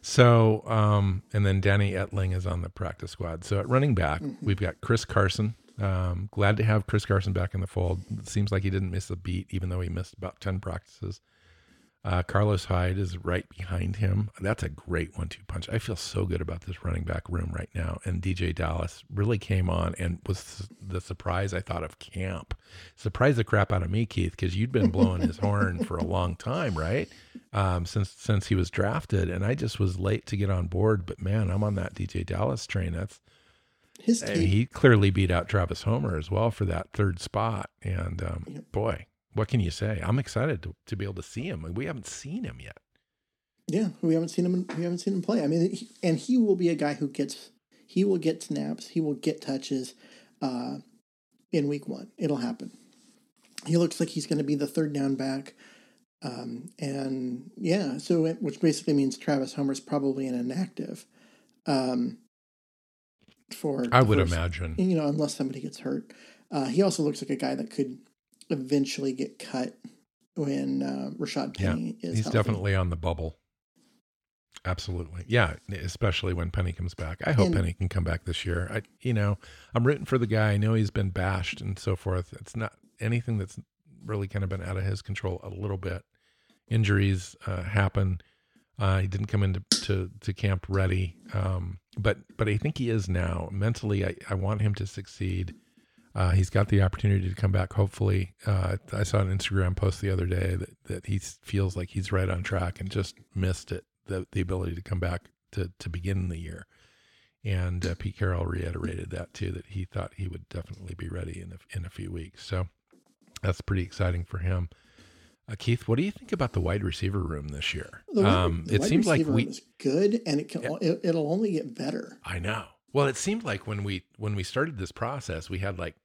So, um, and then Danny Etling is on the practice squad. So at running back, mm-hmm. we've got Chris Carson. Um, glad to have Chris Carson back in the fold. It seems like he didn't miss a beat, even though he missed about 10 practices. Uh, Carlos Hyde is right behind him. That's a great one-two punch. I feel so good about this running back room right now. And DeeJay Dallas really came on and was the surprise I thought of camp. Surprised the crap out of me, Keith, because you'd been blowing his horn for a long time, right? Um, since since he was drafted, and I just was late to get on board. But man, I'm on that DeeJay Dallas train. That's his team. he clearly beat out Travis Homer as well for that third spot. And um, yep. boy, what can you say? I'm excited to, to be able to see him. We haven't seen him yet. Yeah, we haven't seen him. We haven't seen him play. I mean, he, and he will be a guy who gets. He will get snaps. He will get touches. Uh, in week one, it'll happen. He looks like he's going to be the third down back. Um, and yeah, so it, which basically means Travis Homer's probably an inactive. Um, for I would first, imagine, you know, unless somebody gets hurt. Uh, he also looks like a guy that could eventually get cut when uh, Rashad Penny yeah, is. He's healthy. definitely on the bubble. Absolutely. Yeah, especially when Penny comes back. I hope And- Penny can come back this year. I you know, I'm rooting for the guy. I know he's been bashed and so forth. It's not anything that's really kind of been out of his control a little bit. Injuries uh, happen. Uh, he didn't come into to, to camp ready. Um, but but I think he is now. Mentally I, I want him to succeed. Uh, he's got the opportunity to come back. Hopefully, uh, I saw an Instagram post the other day that, that he feels like he's right on track and just missed it the the ability to come back to to begin the year. And uh, Pete Carroll reiterated that too, that he thought he would definitely be ready in a, in a few weeks. So that's pretty exciting for him. Uh, Keith, what do you think about the wide receiver room this year? The wide, um, the it seems like receiver we. room is good, and it can Yeah. it, it'll only get better. I know. Well, it seemed like when we when we started this process, we had like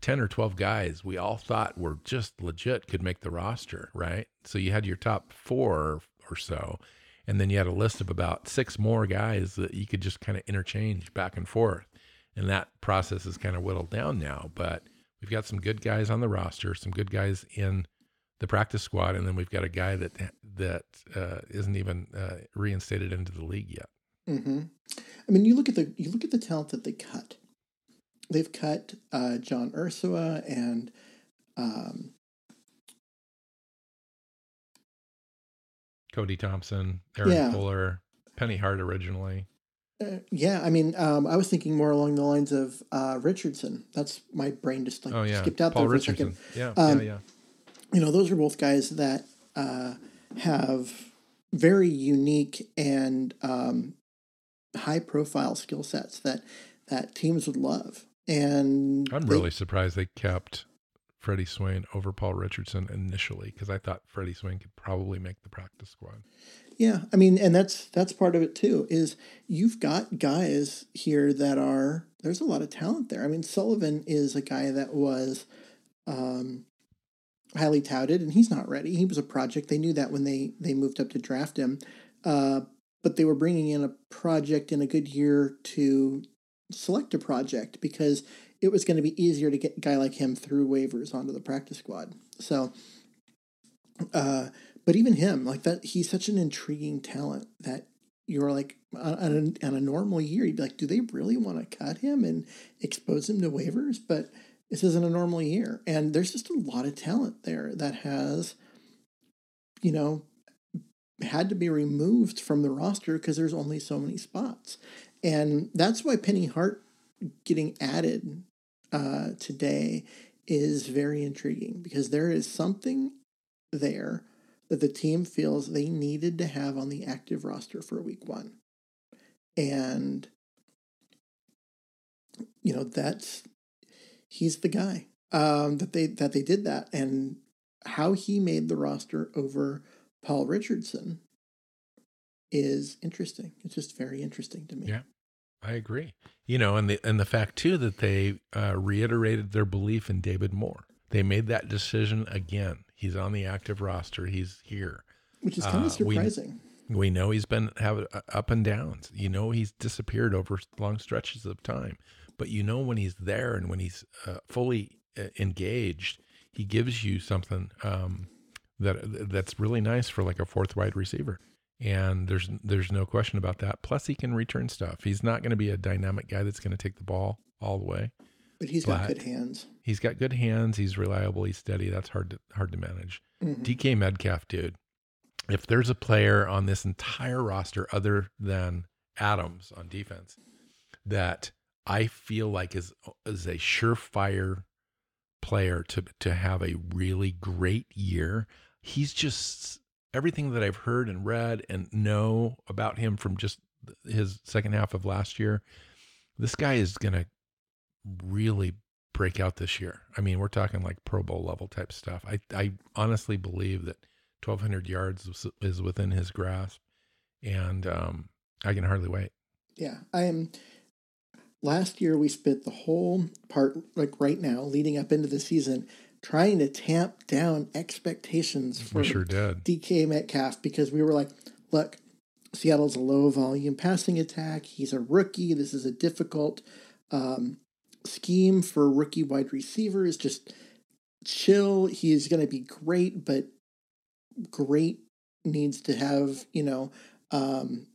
ten or twelve guys we all thought were just legit could make the roster, right? So you had your top four or so, and then you had a list of about six more guys that you could just kind of interchange back and forth. And that process is kind of whittled down now, but we've got some good guys on the roster, some good guys in the practice squad, and then we've got a guy that that uh, isn't even uh, reinstated into the league yet. Hmm I mean, you look at the you look at the talent that they cut. They've cut uh, John Ursua and um, Cody Thompson, Aaron Yeah. Fuller, Penny Hart originally. uh, yeah. I mean, um, I was thinking more along the lines of uh, Richardson. That's my brain just like oh yeah, skipped out Paul there for Richardson. a second. Yeah, Um, yeah, yeah. You know, those are both guys that uh, have very unique and um, high profile skill sets that that teams would love. And I'm they- really surprised they kept Freddie Swain over Paul Richardson initially because I thought Freddie Swain could probably make the practice squad. Yeah, I mean, and that's that's part of it too. Is you've got guys here that are there's a lot of talent there. I mean, Sullivan is a guy that was um, highly touted, and he's not ready. He was a project. They knew that when they they moved up to draft him, uh, but they were bringing in a project in a good year to select a project because it was going to be easier to get a guy like him through waivers onto the practice squad. So. Uh, but even him, like that, he's such an intriguing talent that you're like on, a, on a normal year, you'd be like, do they really want to cut him and expose him to waivers? But this isn't a normal year, and there's just a lot of talent there that has, you know, had to be removed from the roster because there's only so many spots, and that's why Penny Hart getting added uh, today is very intriguing because there is something there that the team feels they needed to have on the active roster for week one. And, you know, that's, he's the guy um, that they, that they did that. And how he made the roster over Paul Richardson is interesting. It's just very interesting to me. Yeah. I agree. You know, and the and the fact too that they uh, reiterated their belief in David Moore. They made that decision again. He's on the active roster. He's here. Which is kind Uh, of we- surprising. We know he's been have uh, up and downs. You know he's disappeared over long stretches of time, but you know when he's there and when he's uh, fully uh, engaged, he gives you something um, that that's really nice for like a fourth wide receiver. And there's there's no question about that. Plus, he can return stuff. He's not going to be a dynamic guy that's going to take the ball all the way. but he's got good hands. He's got good hands. He's reliable. He's steady. That's hard to hard to manage. Mhm. DK Metcalf, dude. If there's a player on this entire roster other than Adams on defense that I feel like is is a surefire player to to have a really great year, he's just everything that I've heard and read and know about him from just his second half of last year. This guy is going to really break out this year. I mean, we're talking like Pro Bowl level type stuff. I I honestly believe that 1200 yards is- within his grasp and um I can hardly wait. Yeah, I am. Last year, we spent the whole part, like right now, leading up into the season, trying to tamp down expectations for We sure did. DK Metcalf because we were like, look, Seattle's a low volume passing attack. He's a rookie. This is a difficult um, scheme for rookie wide receivers. Just chill. He is going to be great, but great needs to have you know um,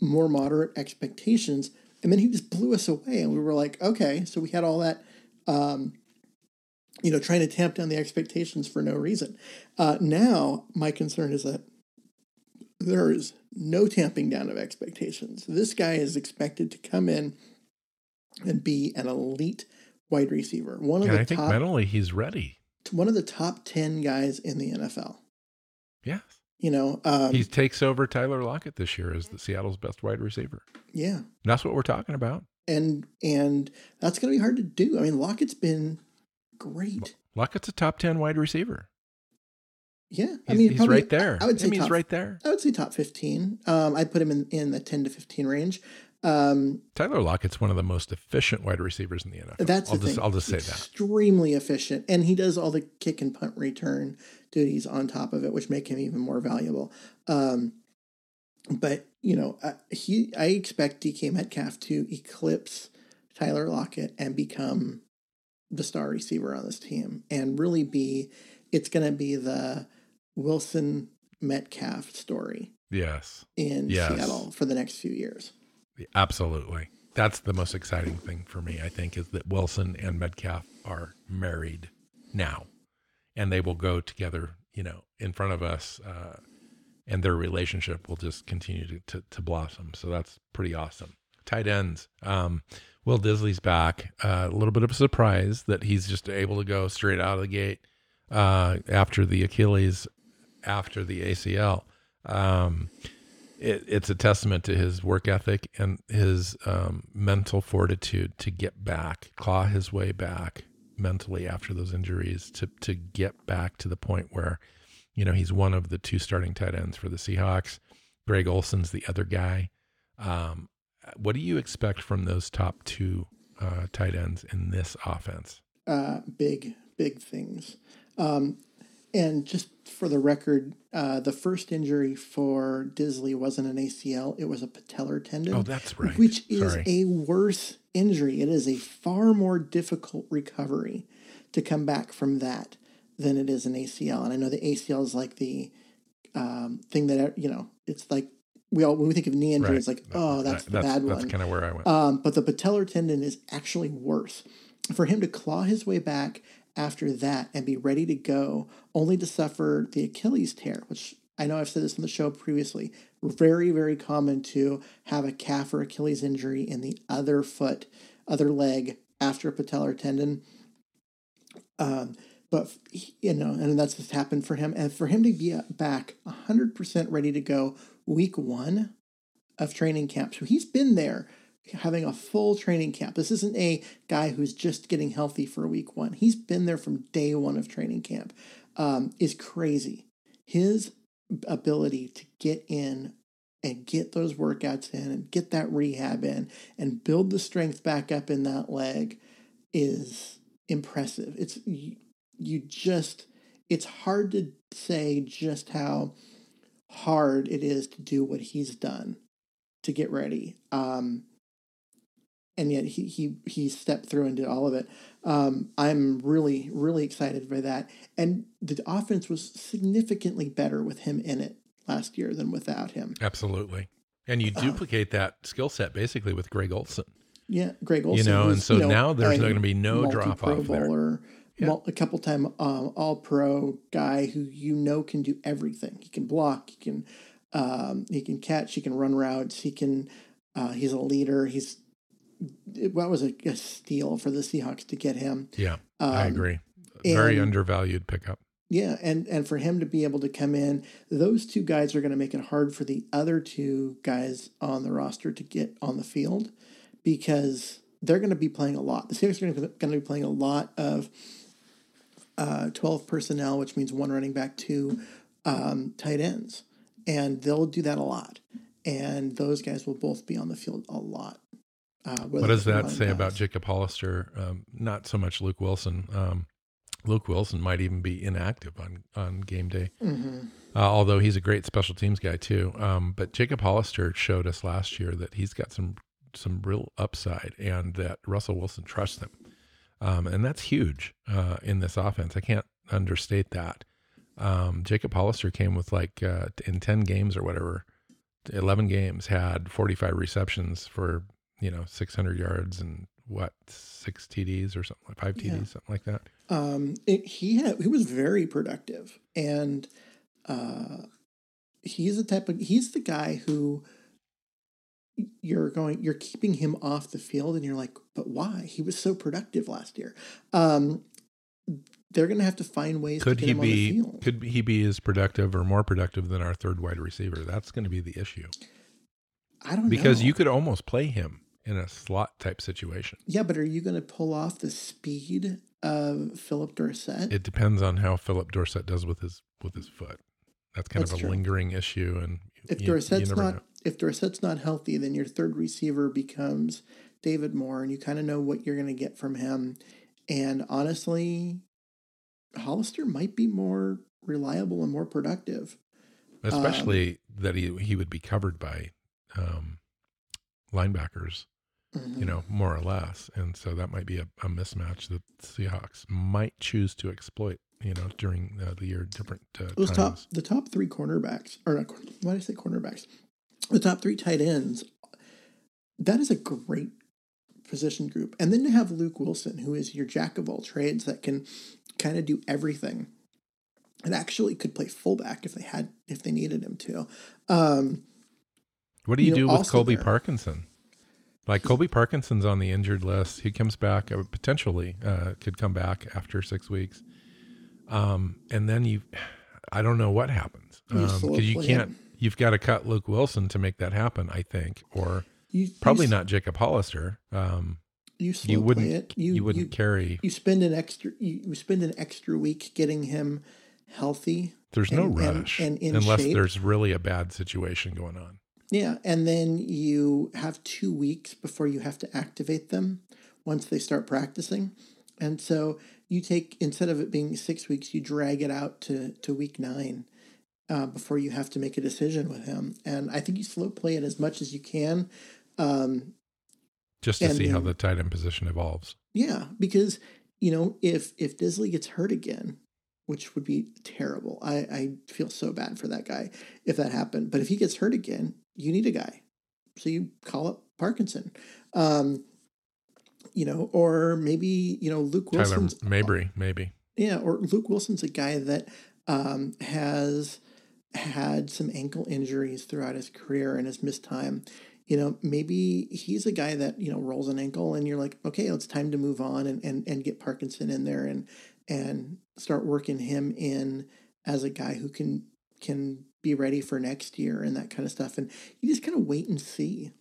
more moderate expectations, and then he just blew us away, and we were like, okay, so we had all that. Um, you know, trying to tamp down the expectations for no reason. Uh, now, my concern is that there is no tamping down of expectations. This guy is expected to come in and be an elite wide receiver. One of and the I think top, mentally he's ready. one of the top ten guys in the NFL. Yes. You know, um, he takes over Tyler Lockett this year as the Seattle's best wide receiver. yeah, And that's what we're talking about. and and that's going to be hard to do. I mean, Lockett's been great. Lockett's a top 10 wide receiver. Yeah, He's, I mean, he's probably- right there. I would say mean, top, he's right there. I would say top fifteen. Um, I'd put him in in the ten to fifteen range. Um, Tyler Lockett's one of the most efficient wide receivers in the NFL. That's I'll the just thing. I'll just say that. Extremely efficient, and he does all the kick and punt return duties on top of it, which make him even more valuable. Um, but you know, uh, he I expect DK Metcalf to eclipse Tyler Lockett and become the star receiver on this team, and really be. It's going to be the Wilson Metcalf story Yes. in Yes. Seattle for the next few years. Absolutely. That's the most exciting thing for me, I think, is that Wilson and Metcalf are married now. And they will go together, you know, in front of us. Uh, and their relationship will just continue to, to, to blossom. So that's pretty awesome. Tight ends. Um, Will Dissly's back. Uh, a little bit of a surprise that he's just able to go straight out of the gate uh, after the Achilles, after the ACL. Um, it, it's a testament to his work ethic and his um, mental fortitude to get back, claw his way back mentally after those injuries to to get back to the point where, you know, he's one of the two starting tight ends for the Seahawks. Greg Olsen's the other guy. Um, what do you expect from those top two uh, tight ends in this offense? uh, big, big things. Um, and just for the record, uh, the first injury for Dissly wasn't an ACL; it was a patellar tendon. Oh, that's right. Which is Sorry. a worse injury. It is a far more difficult recovery to come back from that than it is an ACL. And I know the ACL is like the um, thing that you know. It's like we all when we think of knee injury, Right. it's like oh, that's the that's, bad one. That's kind of where I went. Um, but the patellar tendon is actually worse. For him to claw his way back after that and be ready to go, only to suffer the Achilles tear, which I know I've said this on the show previously, very, very common to have a calf or Achilles injury in the other foot, other leg after a patellar tendon. Um, but you know, and that's just happened for him. And for him to be back 100% ready to go week one of training camp. So he's been there having a full training camp. This isn't a guy who's just getting healthy for week one. He's been there from day one of training camp. Um, is crazy. His ability to get in and get those workouts in and get that rehab in and build the strength back up in that leg is impressive. It's you, you just it's hard to say just how hard it is to do what he's done to get ready. Um, and yet he he he stepped through and did all of it. Um, I'm really really excited for that. And the offense was significantly better with him in it last year than without him. Absolutely. And you duplicate that skill set basically with Greg Olsen. Yeah, Greg Olsen. You know, and so now there's going to be no drop off there. Yeah. a couple time um, All Pro guy who you know can do everything. He can block. He can um, he can catch. He can run routes. He can. Uh, he's a leader. He's what was a, a steal for the Seahawks to get him. Yeah, Um, I agree. Very and- undervalued pickup. Yeah, and and for him to be able to come in, those two guys are going to make it hard for the other two guys on the roster to get on the field because they're going to be playing a lot. The Seahawks are going to be playing a lot of uh, twelve personnel, which means one running back, two um, tight ends, and they'll do that a lot. And those guys will both be on the field a lot. Uh, What does that say about Jacob Hollister? Um, not so much Luke Wilson. Um, Luke Wilson might even be inactive on, on game day, hmm uh, although he's a great special teams guy too. Um, but Jacob Hollister showed us last year that he's got some some real upside, and that Russell Wilson trusts him, um, and that's huge uh, in this offense. I can't understate that. Um, Jacob Hollister came with like uh, in ten games or whatever, eleven games had forty five receptions for you know six hundred yards and what six TDs or something like five TDs Yeah. something like that. Um, it, he had he was very productive, and uh, he's the type of he's the guy who you're going you're keeping him off the field, and you're like, but why? He was so productive last year. Um, they're going to have to find ways Could to get he him on the be field. could he be as productive or more productive than our third wide receiver? That's going to be the issue I don't know. because know. you could almost play him in a slot type situation. yeah, but are you going to pull off the speed of Phillip Dorsett? It depends on how Phillip Dorsett does with his with his foot. That's kind That's of a true. lingering issue, and if you- you Dorsett's never not know. If Dorsett's not healthy, then your third receiver becomes David Moore, and you kind of know what you're going to get from him. And honestly, Hollister might be more reliable and more productive. especially that he he would be covered by um, linebackers, Mhm. you know, more or less, and so that might be a, a mismatch that Seahawks might choose to exploit, you know, during uh, the year different uh, Those top the top three cornerbacks, or not, why did I say cornerbacks? The top three tight ends. That is a great position group, and then to have Luke Wilson, who is your jack of all trades, that can kind of do everything, and actually could play fullback if they had if they needed him to. Um, What do you, you know, do with Colby there- Parkinson? Like Colby Parkinson's on the injured list. He comes back uh, potentially uh, could come back after six weeks, um, and then you, I don't know what happens because slow you play can't. You've got to cut Luke Wilson to make that happen. I think, or you, probably you, not Jacob Hollister. Um, You you wouldn't. it. You, You wouldn't carry. you spend an extra you, spend an extra week getting him healthy. There's no and- and- rush and in unless shape. there's really a bad situation going on. Yeah, and then you have two weeks before you have to activate them once they start practicing. And so you take instead of it being six weeks, you drag it out to to week nine uh, before you have to make a decision with him. And I think you slow play it as much as you can. Um, Just to see how the tight end position evolves. yeah, because you know if if Dissly gets hurt again, which would be terrible, I I feel so bad for that guy if that happened. But if he gets hurt again, you need a guy, so you call up Parkinson, um, you know, or maybe you know Luke Tyler Wilson's Mabry, maybe. yeah, or Luke Wilson's a guy that um, has had some ankle injuries throughout his career and has missed time. You know, maybe he's a guy that, you know, rolls an ankle and you're like, okay, it's time to move on and, and, and get Parkinson in there and and start working him in as a guy who can can be ready for next year and that kind of stuff. And you just kind of wait and see.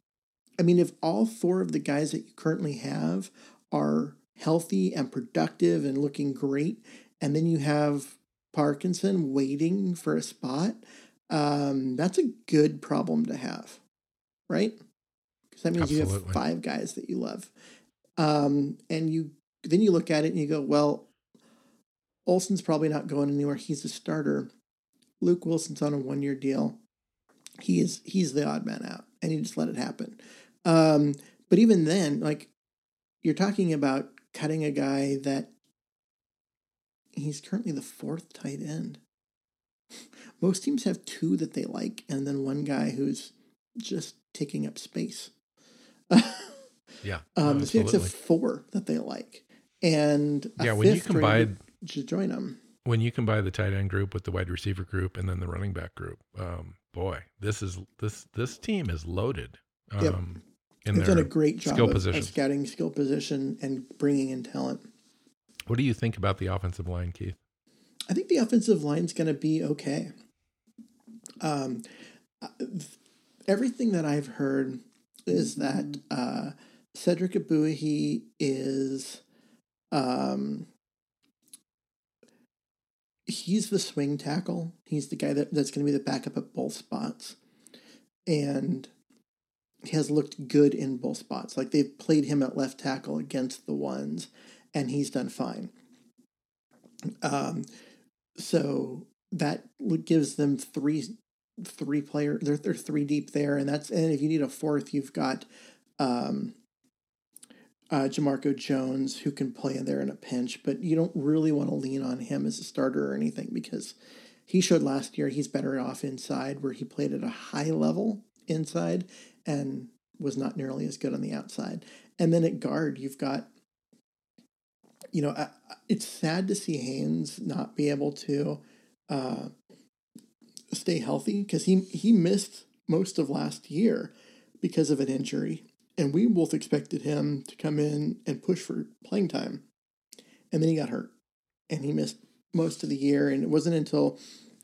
I mean, if all four of the guys that you currently have are healthy and productive and looking great, and then you have Parkinson waiting for a spot, um, that's a good problem to have, right? Because that means you have five guys that you love, um, and you then you look at it and you go, well, Olsen's probably not going anywhere. He's a starter. Luke Wilson's on a one year deal. He is he's the odd man out, and you just let it happen. Um, but even then, like you're talking about cutting a guy that he's currently the fourth tight end. Most teams have two that they like, and then one guy who's just taking up space. Yeah. <laughs> um, the Seahawks have four that they like, and Yeah, when you combine to, to join them. when you combine the tight end group with the wide receiver group and then the running back group, um, boy, this is this this team is loaded. Um, Yep. in They've done a great job skill of, of scouting skill position and bringing in talent. What do you think about the offensive line, Keith? I think the offensive line's going to be okay. Um, uh, everything that I've heard is that uh, Cedric Ogbuehi is, um, he's the swing tackle. He's the guy that, that's going to be the backup at both spots, and he has looked good in both spots. Like they've played him at left tackle against the ones, and he's done fine. Um, so that gives them three three player they're, they're three deep there and that's and if you need a fourth you've got um uh Jamarco Jones who can play in there in a pinch but you don't really want to lean on him as a starter or anything because he showed last year he's better off inside, where he played at a high level inside and was not nearly as good on the outside. And then at guard, you've got, you know, it's sad to see Haynes not be able to uh, stay healthy because he he missed most of last year because of an injury, and we both expected him to come in and push for playing time, and then he got hurt, and he missed most of the year, and it wasn't until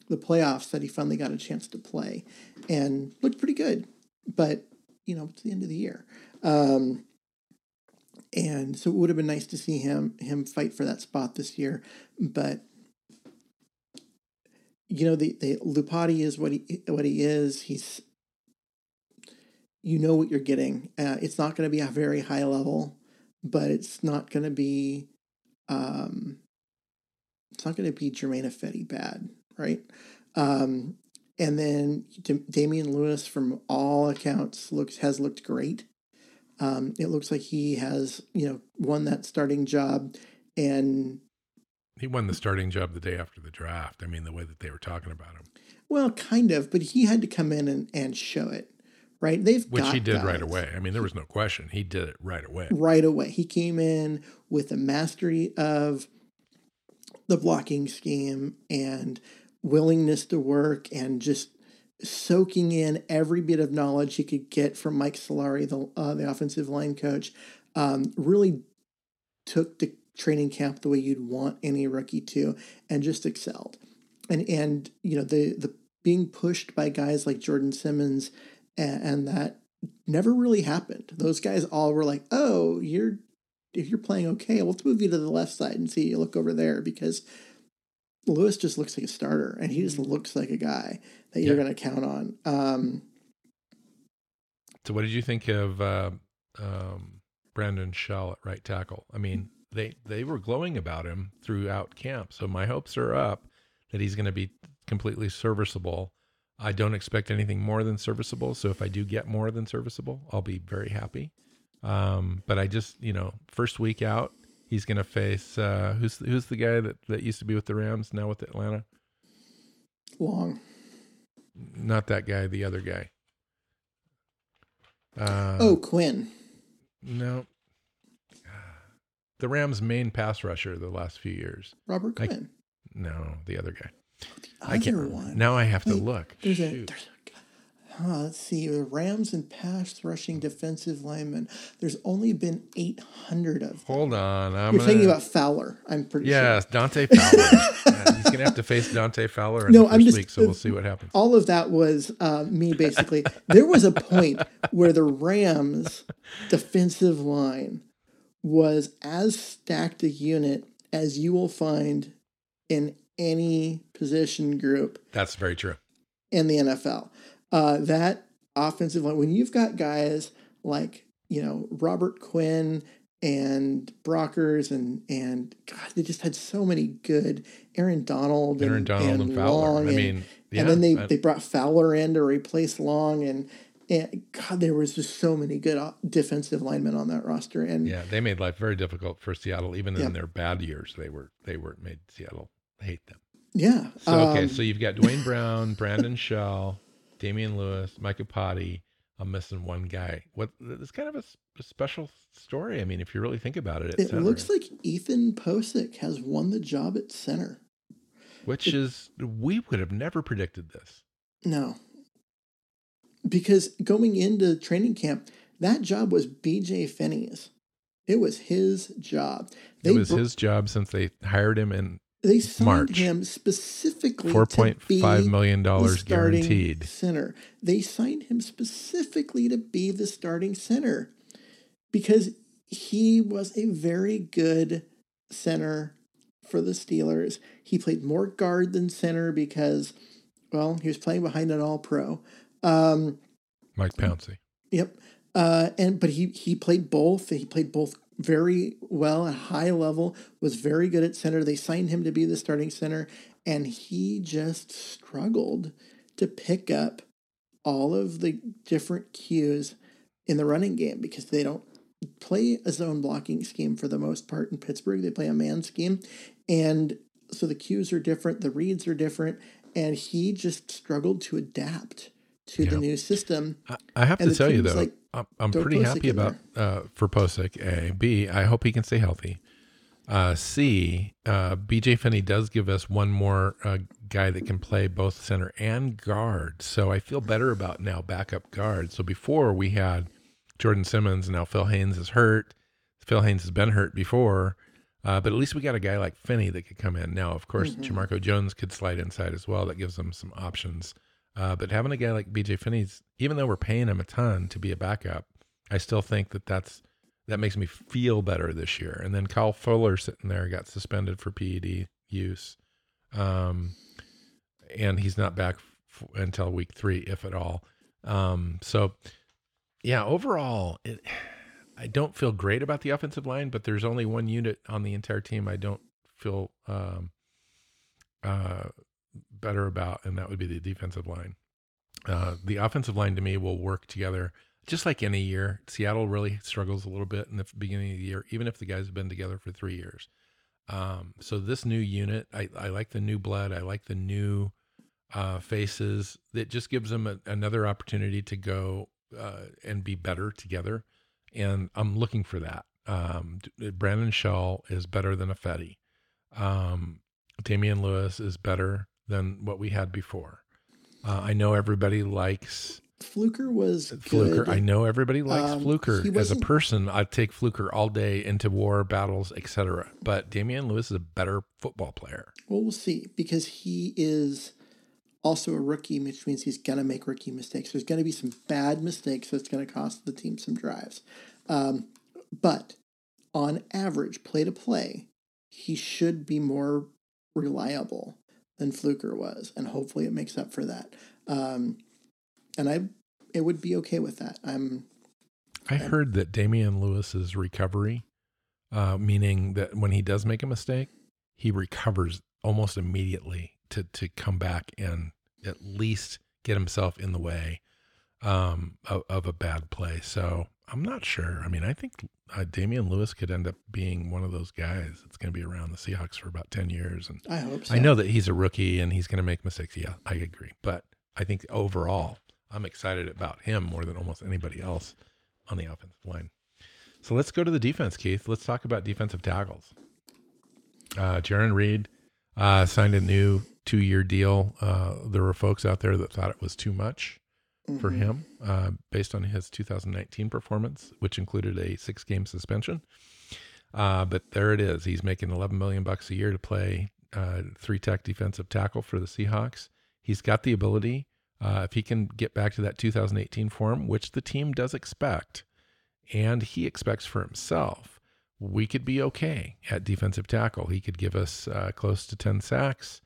the playoffs that he finally got a chance to play, and looked pretty good, but you know it's the end of the year. Um, and so it would have been nice to see him him fight for that spot this year, but you know the the Iupati is what he what he is. He's you know what you're getting. Uh, it's not going to be a very high level, but it's not going to be um, it's not going to be Germain Ifedi bad, right? Um, and then D- Damien Lewis, from all accounts, looks has looked great. Um, it looks like he has you know won that starting job, and he won the starting job the day after the draft. I mean, the way that they were talking about him. Well, kind of, but he had to come in and, and show it, right? They've which he did guys. right away. I mean, there was no question. He did it right away. Right away, he came in with a mastery of the blocking scheme and willingness to work and just soaking in every bit of knowledge he could get from Mike Solari, the uh, the offensive line coach. Um, really took the training camp the way you'd want any rookie to, and just excelled. And and you know the the being pushed by guys like Jordan Simmons and, and that never really happened. Those guys all were like, "Oh, you're if you're playing okay, let's move you to the left side and see you look over there because." Lewis just looks like a starter, and he just looks like a guy that you're Yeah. going to count on. Um, So, what did you think of uh, um, Brandon Shell at right tackle? I mean, they they were glowing about him throughout camp. So my hopes are up that he's going to be completely serviceable. I don't expect anything more than serviceable. So if I do get more than serviceable, I'll be very happy. Um, but I just, you know, first week out, he's going to face uh, who's who's the guy that that used to be with the Rams now with Atlanta? long. Not that guy, the other guy. Uh, oh, Quinn. No. The Rams' main pass rusher the last few years. Robert I- Quinn. No, the other guy. Other I can't. one. Now I have to look. There's a, there's a huh, let's see, the Rams and pass rushing defensive linemen. There's only been 800 of them. Hold on. I'm You're gonna, thinking about Fowler, I'm pretty sure. Yes, sure. Dante Fowler. <laughs> Yeah, he's gonna have to face Dante Fowler in No, the 1st I'm just- week, so we'll see what happens. All of that was uh, me basically. there was a point <laughs> where the Rams defensive line was as stacked a unit as you will find in any position group That's very true. in the NFL. Uh, that offensive line, when you've got guys like you know Robert Quinn and Brockers and and God, they just had so many good Aaron Donald, Aaron and, Donald and, Fowler. Long I and- mean, yeah, and then they I- they brought Fowler in to replace Long and. And God, there was just so many good defensive linemen on that roster, and yeah, they made life very difficult for Seattle. Even Yep. in their bad years, they were they were made Seattle hate them. yeah. So okay, um, so you've got Duane Brown, Brandon Shell, Damien Lewis, Mike Iupati. I'm missing one guy. What? It's kind of a special story. I mean, if you really think about it, it center, looks like Ethan Pocic has won the job at center. which is we would have never predicted this. No. Because going into training camp, that job was BJ Finney's. It was his job. it was br- his job since they hired him in They signed March. him specifically four to be the dollars starting guaranteed. center. They signed him specifically to be the starting center because he was a very good center for the Steelers. He played more guard than center because, well, he was playing behind an All Pro. Um, Mike Pouncey. Yep. Uh, and but he he played both. He played both very well at high level. Was very good at center. They signed him to be the starting center, and he just struggled to pick up all of the different cues in the running game because they don't play a zone blocking scheme for the most part in Pittsburgh. They play a man scheme, and so the cues are different, the reads are different, and he just struggled to adapt to the new system. I, I have to tell you though, like, I'm, I'm pretty Pocic happy about uh, for Pocic. A, B. I hope he can stay healthy. Uh, C. Uh, BJ Finney does give us one more uh, guy that can play both center and guard, so I feel better about now backup guard. So before we had Jordan Simmons, now Phil Haynes is hurt. Phil Haynes has been hurt before. Uh, but at least we got a guy like Finney that could come in. Now, of course, Mhm. Jamarco Jones could slide inside as well. That gives them some options. Uh, but having a guy like BJ Finney's, even though we're paying him a ton to be a backup, I still think that that's that makes me feel better this year. And then Kyle Fuller sitting there got suspended for PED use, um, and he's not back f- until week three, if at all. Um, so, yeah, overall, it, I don't feel great about the offensive line, but there's only one unit on the entire team I don't feel um, uh, better about, and that would be the defensive line. Uh, the offensive line to me will work together just like any year. Seattle really struggles a little bit in the beginning of the year, even if the guys have been together for three years. Um, so this new unit, I, I like the new blood. I like the new uh, faces. That just gives them a, another opportunity to go uh, and be better together. And I'm looking for that. Um, Brandon Shell is better than Ifedi. Um, Damien Lewis is better than what we had before. Uh, I know everybody likes Fluker was Fluker. good. I know everybody likes Um, Fluker as a person. I'd take Fluker all day into war, battles, etc. But Damien Lewis is a better football player. Well, we'll see because he is also a rookie, which means he's going to make rookie mistakes. There's going to be some bad mistakes that's going to cost the team some drives. Um, but on average, play to play, he should be more reliable than Fluker was, and hopefully it makes up for that. Um, and I, it would be okay with that. I'm I heard that Damien Lewis's recovery, uh, meaning that when he does make a mistake, he recovers almost immediately to to come back and at least get himself in the way um, of, of a bad play. So I'm not sure. I mean, I think uh, Damien Lewis could end up being one of those guys that's going to be around the Seahawks for about ten years. And I hope so. I know that he's a rookie and he's going to make mistakes. Yeah, I agree. But I think overall, I'm excited about him more than almost anybody else on the offensive line. So let's go to the defense, Keith. Let's talk about defensive tackles. Uh, Jarran Reed uh, signed a new two year deal. Uh, there were folks out there that thought it was too much for Mhm. him uh, based on his 2019 performance, which included a six game suspension. Uh, but there it is. He's making 11 million bucks a year to play uh, three tech defensive tackle for the Seahawks. He's got the ability. Uh, if he can get back to that 2018 form, which the team does expect, and he expects for himself, we could be okay at defensive tackle. He could give us uh, close to 10 sacks.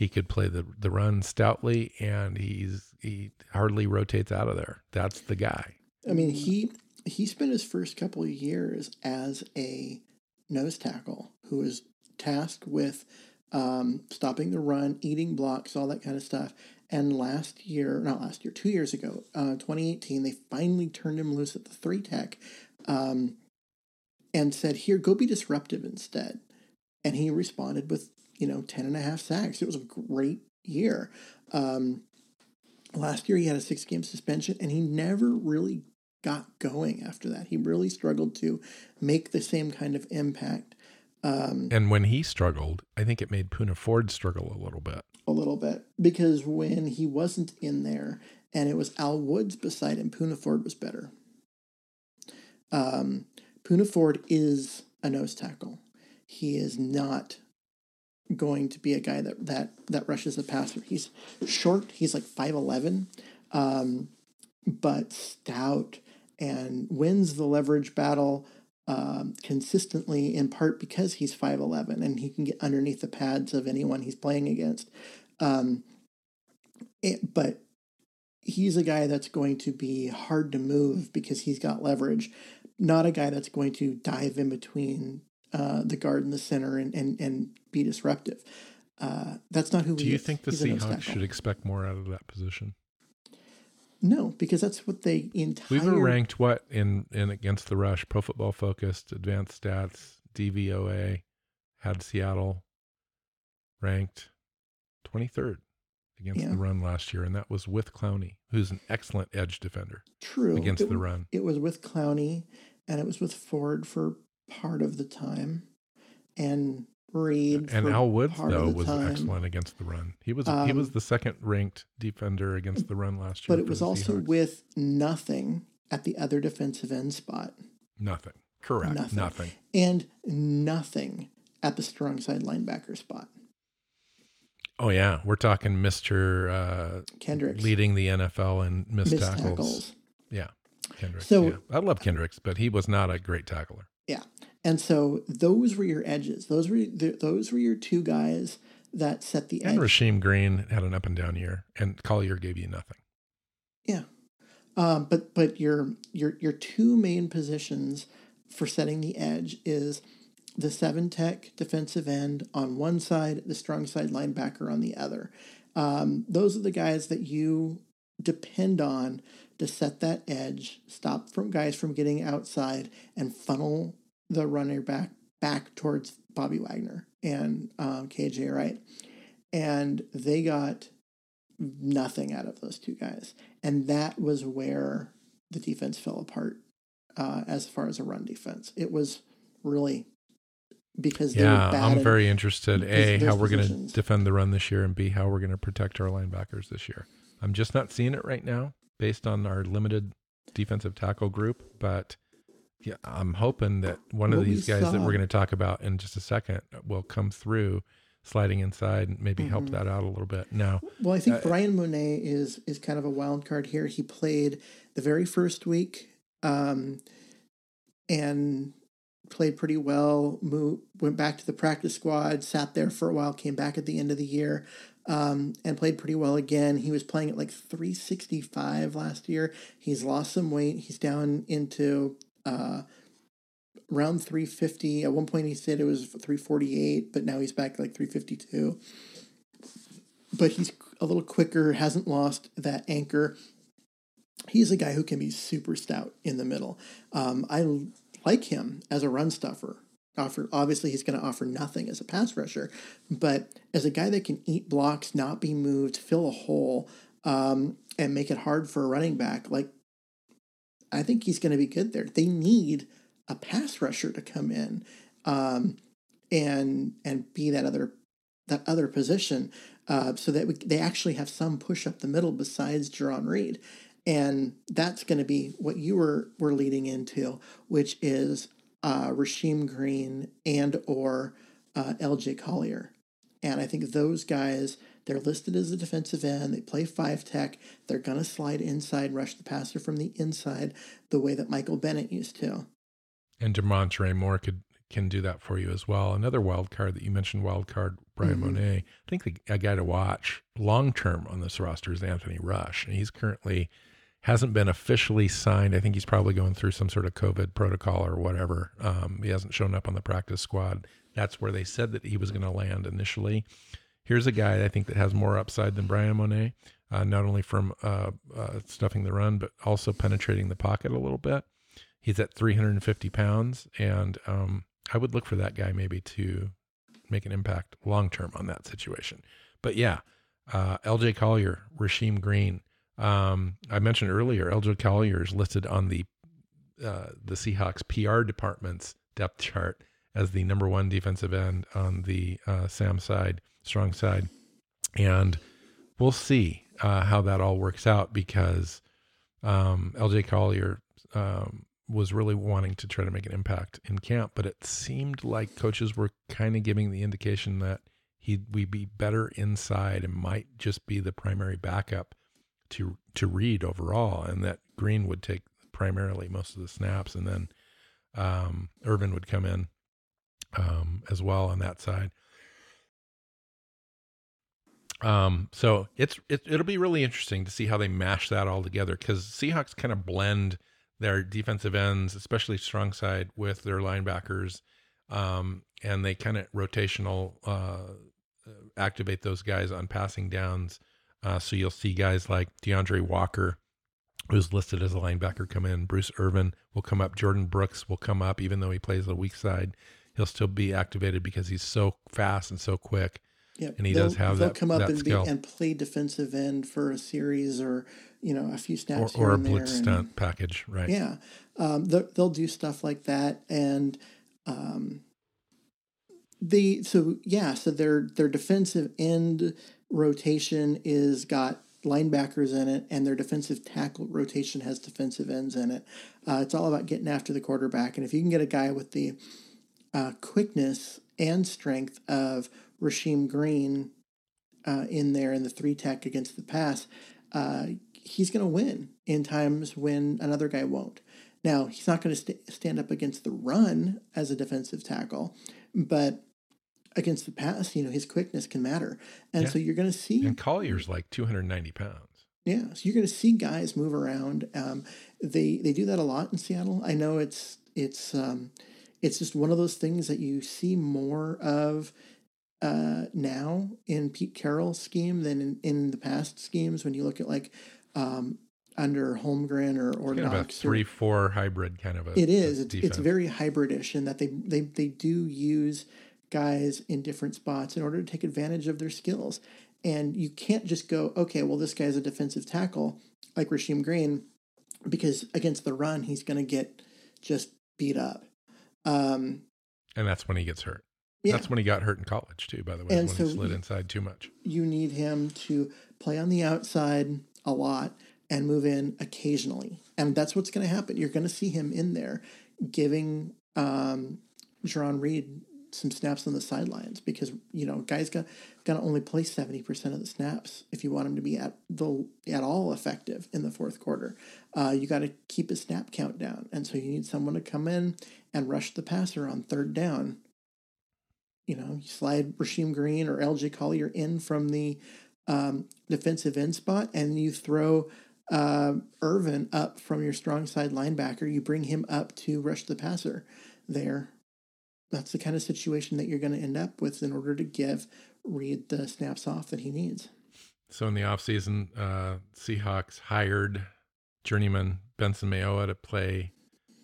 He could play the the run stoutly, and he's he hardly rotates out of there. That's the guy. I mean, he he spent his first couple of years as a nose tackle who was tasked with um, stopping the run, eating blocks, all that kind of stuff. And last year, not last year, two years ago, uh, 2018, they finally turned him loose at the three tech um, and said, Here, go be disruptive instead. And he responded with, you know, 10 and a half sacks. It was a great year. Um, last year, he had a six game suspension and he never really got going after that. He really struggled to make the same kind of impact um, And when he struggled, I think it made Poona Ford struggle a little bit. a little bit because when he wasn't in there and it was Al Woods beside him, Poona Ford was better. Um, Poona Ford is a nose tackle. He is not going to be a guy that that that rushes the passer. He's short. He's like five eleven, um, but stout and wins the leverage battle um, consistently. In part because he's five eleven and he can get underneath the pads of anyone he's playing against. Um, it, but he's a guy that's going to be hard to move because he's got leverage. Not a guy that's going to dive in between uh, the guard and the center and, and, and be disruptive. Uh, that's not who we Do you is. think the He's Seahawks should expect more out of that position? No, because that's what they entire. We were ranked what in in against the rush? Pro Football Focused, Advanced Stats, DVOA had Seattle ranked 23rd. against Yeah. the run last year, and that was with Clowney, who's an excellent edge defender True. against it, the run. It was with Clowney and it was with Ford for part of the time. And Reed. And Al Woods though was time. excellent against the run. He was he Um, was the second ranked defender against the run last year. But it was also Seahawks. with nothing at the other defensive end spot. nothing. Correct. Nothing. Nothing. And nothing at the strong side linebacker spot. Oh yeah, we're talking Mister uh, Kendricks. leading the NFL in missed, missed tackles. tackles. Yeah, Kendricks. So- yeah. I love Kendricks, but he was not a great tackler. Yeah. And so those were your edges. Those were the, those were your two guys that set the And edge. Rasheem Green had an up and down year, and Collier gave you nothing. Yeah. Um, but but your your your two main positions for setting the edge is the seven tech defensive end on one side, the strong side linebacker on the other. Um, those are the guys that you depend on to set that edge, stop from guys from getting outside, and funnel the runner back back towards Bobby Wagner and um, KJ Wright. And they got nothing out of those two guys. And that was where the defense fell apart uh, as far as a run defense. It was really because they Yeah, were bad I'm very interested. A, how we're going to defend the run this year, and B, how we're going to protect our linebackers this year. I'm just not seeing it right now based on our limited defensive tackle group, but yeah, I'm hoping that one of What we these guys that we're going to talk about in just a second will come through, sliding inside, and maybe help Mhm. that out a little bit. Now, Well, I think Uh, Bryan Mone is is kind of a wild card here. He played the very first week um, and played pretty well. Moved, went back to the practice squad, sat there for a while, came back at the end of the year, um, and played pretty well again. He was playing at like 365 last year. He's lost some weight. He's down into uh, around 350. At one point, he said it was 348, but now he's back like 352 but he's a little quicker, hasn't lost that anchor. He's a guy who can be super stout in the middle. Um, I like him as a run stuffer. Offer obviously he's going to offer nothing as a pass rusher, but as a guy that can eat blocks, not be moved, fill a hole, um, and make it hard for a running back, like I think he's going to be good there. They need a pass rusher to come in um, and and be that other that other position uh, so that we, they actually have some push up the middle besides Jarran Reed. And that's going to be what you were, were leading into, which is uh, Rasheem Green and or uh, LJ Collier. And I think those guys, they're listed as a defensive end. They play five tech. They're going to slide inside, rush the passer from the inside, the way that Michael Bennett used to. and Damontre Moore could can do that for you as well. Another wild card that you mentioned, wild card Brian Mhm. Monet. I think the, a guy to watch long term on this roster is Anthony Rush, and he's currently hasn't been officially signed. I think he's probably going through some sort of COVID protocol or whatever. Um, he hasn't shown up on the practice squad. That's where they said that he was going to land initially. Here's a guy I think that has more upside than Bryan Mone, uh, not only from uh, uh, stuffing the run, but also penetrating the pocket a little bit. He's at 350 pounds, and um, I would look for that guy maybe to make an impact long term on that situation. But yeah, uh, LJ Collier, Rasheem Green. Um, I mentioned earlier, LJ Collier is listed on the uh, the Seahawks PR department's depth chart as the number one defensive end on the uh, Sam side, strong side, and we'll see uh, how that all works out because um, LJ Collier um, was really wanting to try to make an impact in camp, but it seemed like coaches were kind of giving the indication that he'd we'd be better inside and might just be the primary backup to to Reed overall, and that Green would take primarily most of the snaps, and then um, Irvin would come in um, as well on that side. Um, so it's it, it'll be really interesting to see how they mash that all together because Seahawks kind of blend their defensive ends, especially strong side, with their linebackers, um, and they kind of rotational uh, activate those guys on passing downs. Uh, so you'll see guys like D'Andre Walker, who's listed as a linebacker, come in. Bruce Irvin will come up. Jordyn Brooks will come up, even though he plays the weak side. He'll still be activated because he's so fast and so quick. Yep. and he they'll, does have they'll that, come up and, be, and play defensive end for a series or you know a few or, snaps or here a blitz and- stunt package, right? Yeah, um, they'll, they'll do stuff like that, and um, the so yeah, so their their defensive end rotation is got linebackers in it, and their defensive tackle rotation has defensive ends in it. Uh, it's all about getting after the quarterback, and if you can get a guy with the uh, quickness and strength of Rasheem Green uh, in there in the three tech against the pass, uh, he's going to win in times when another guy won't. Now, he's not going to st- stand up against the run as a defensive tackle, but against the pass, you know, his quickness can matter. And Yeah. so you're going to see And Collier's like 290 pounds. yeah, so you're going to see guys move around. Um, they they do that a lot in Seattle. I know it's it's um, it's just one of those things that you see more of uh, now in Pete Carroll's scheme than in, in the past schemes. When you look at like um, under Holmgren or or Kind of a Knox or- three four hybrid kind of a. it is. a It's, it's very hybridish in that they, they they do use guys in different spots in order to take advantage of their skills. And you can't just go, okay, well, this guy's a defensive tackle like Rasheem Green, because against the run, he's going to get just beat up. Um, and that's when he gets hurt. yeah, That's when he got hurt in college too. By the way, And when so he slid inside too much. you need him to play on the outside a lot and move in occasionally. And that's what's going to happen. You're going to see him in there giving um, Jarran Reed some snaps on the sidelines because, you know, guys got going to only play 70% of the snaps if you want him to be at the at all effective in the fourth quarter. Uh, you got to keep his snap count down. And so you need someone to come in and rush the passer on third down you know, you slide Rasheem Green or LJ Collier in from the um, defensive end spot, and you throw uh, Irvin up from your strong side linebacker. You bring him up to rush the passer there. That's the kind of situation that you're going to end up with in order to give Reed the snaps off that he needs. So in the offseason, uh, Seahawks hired journeyman Benson Mayowa to play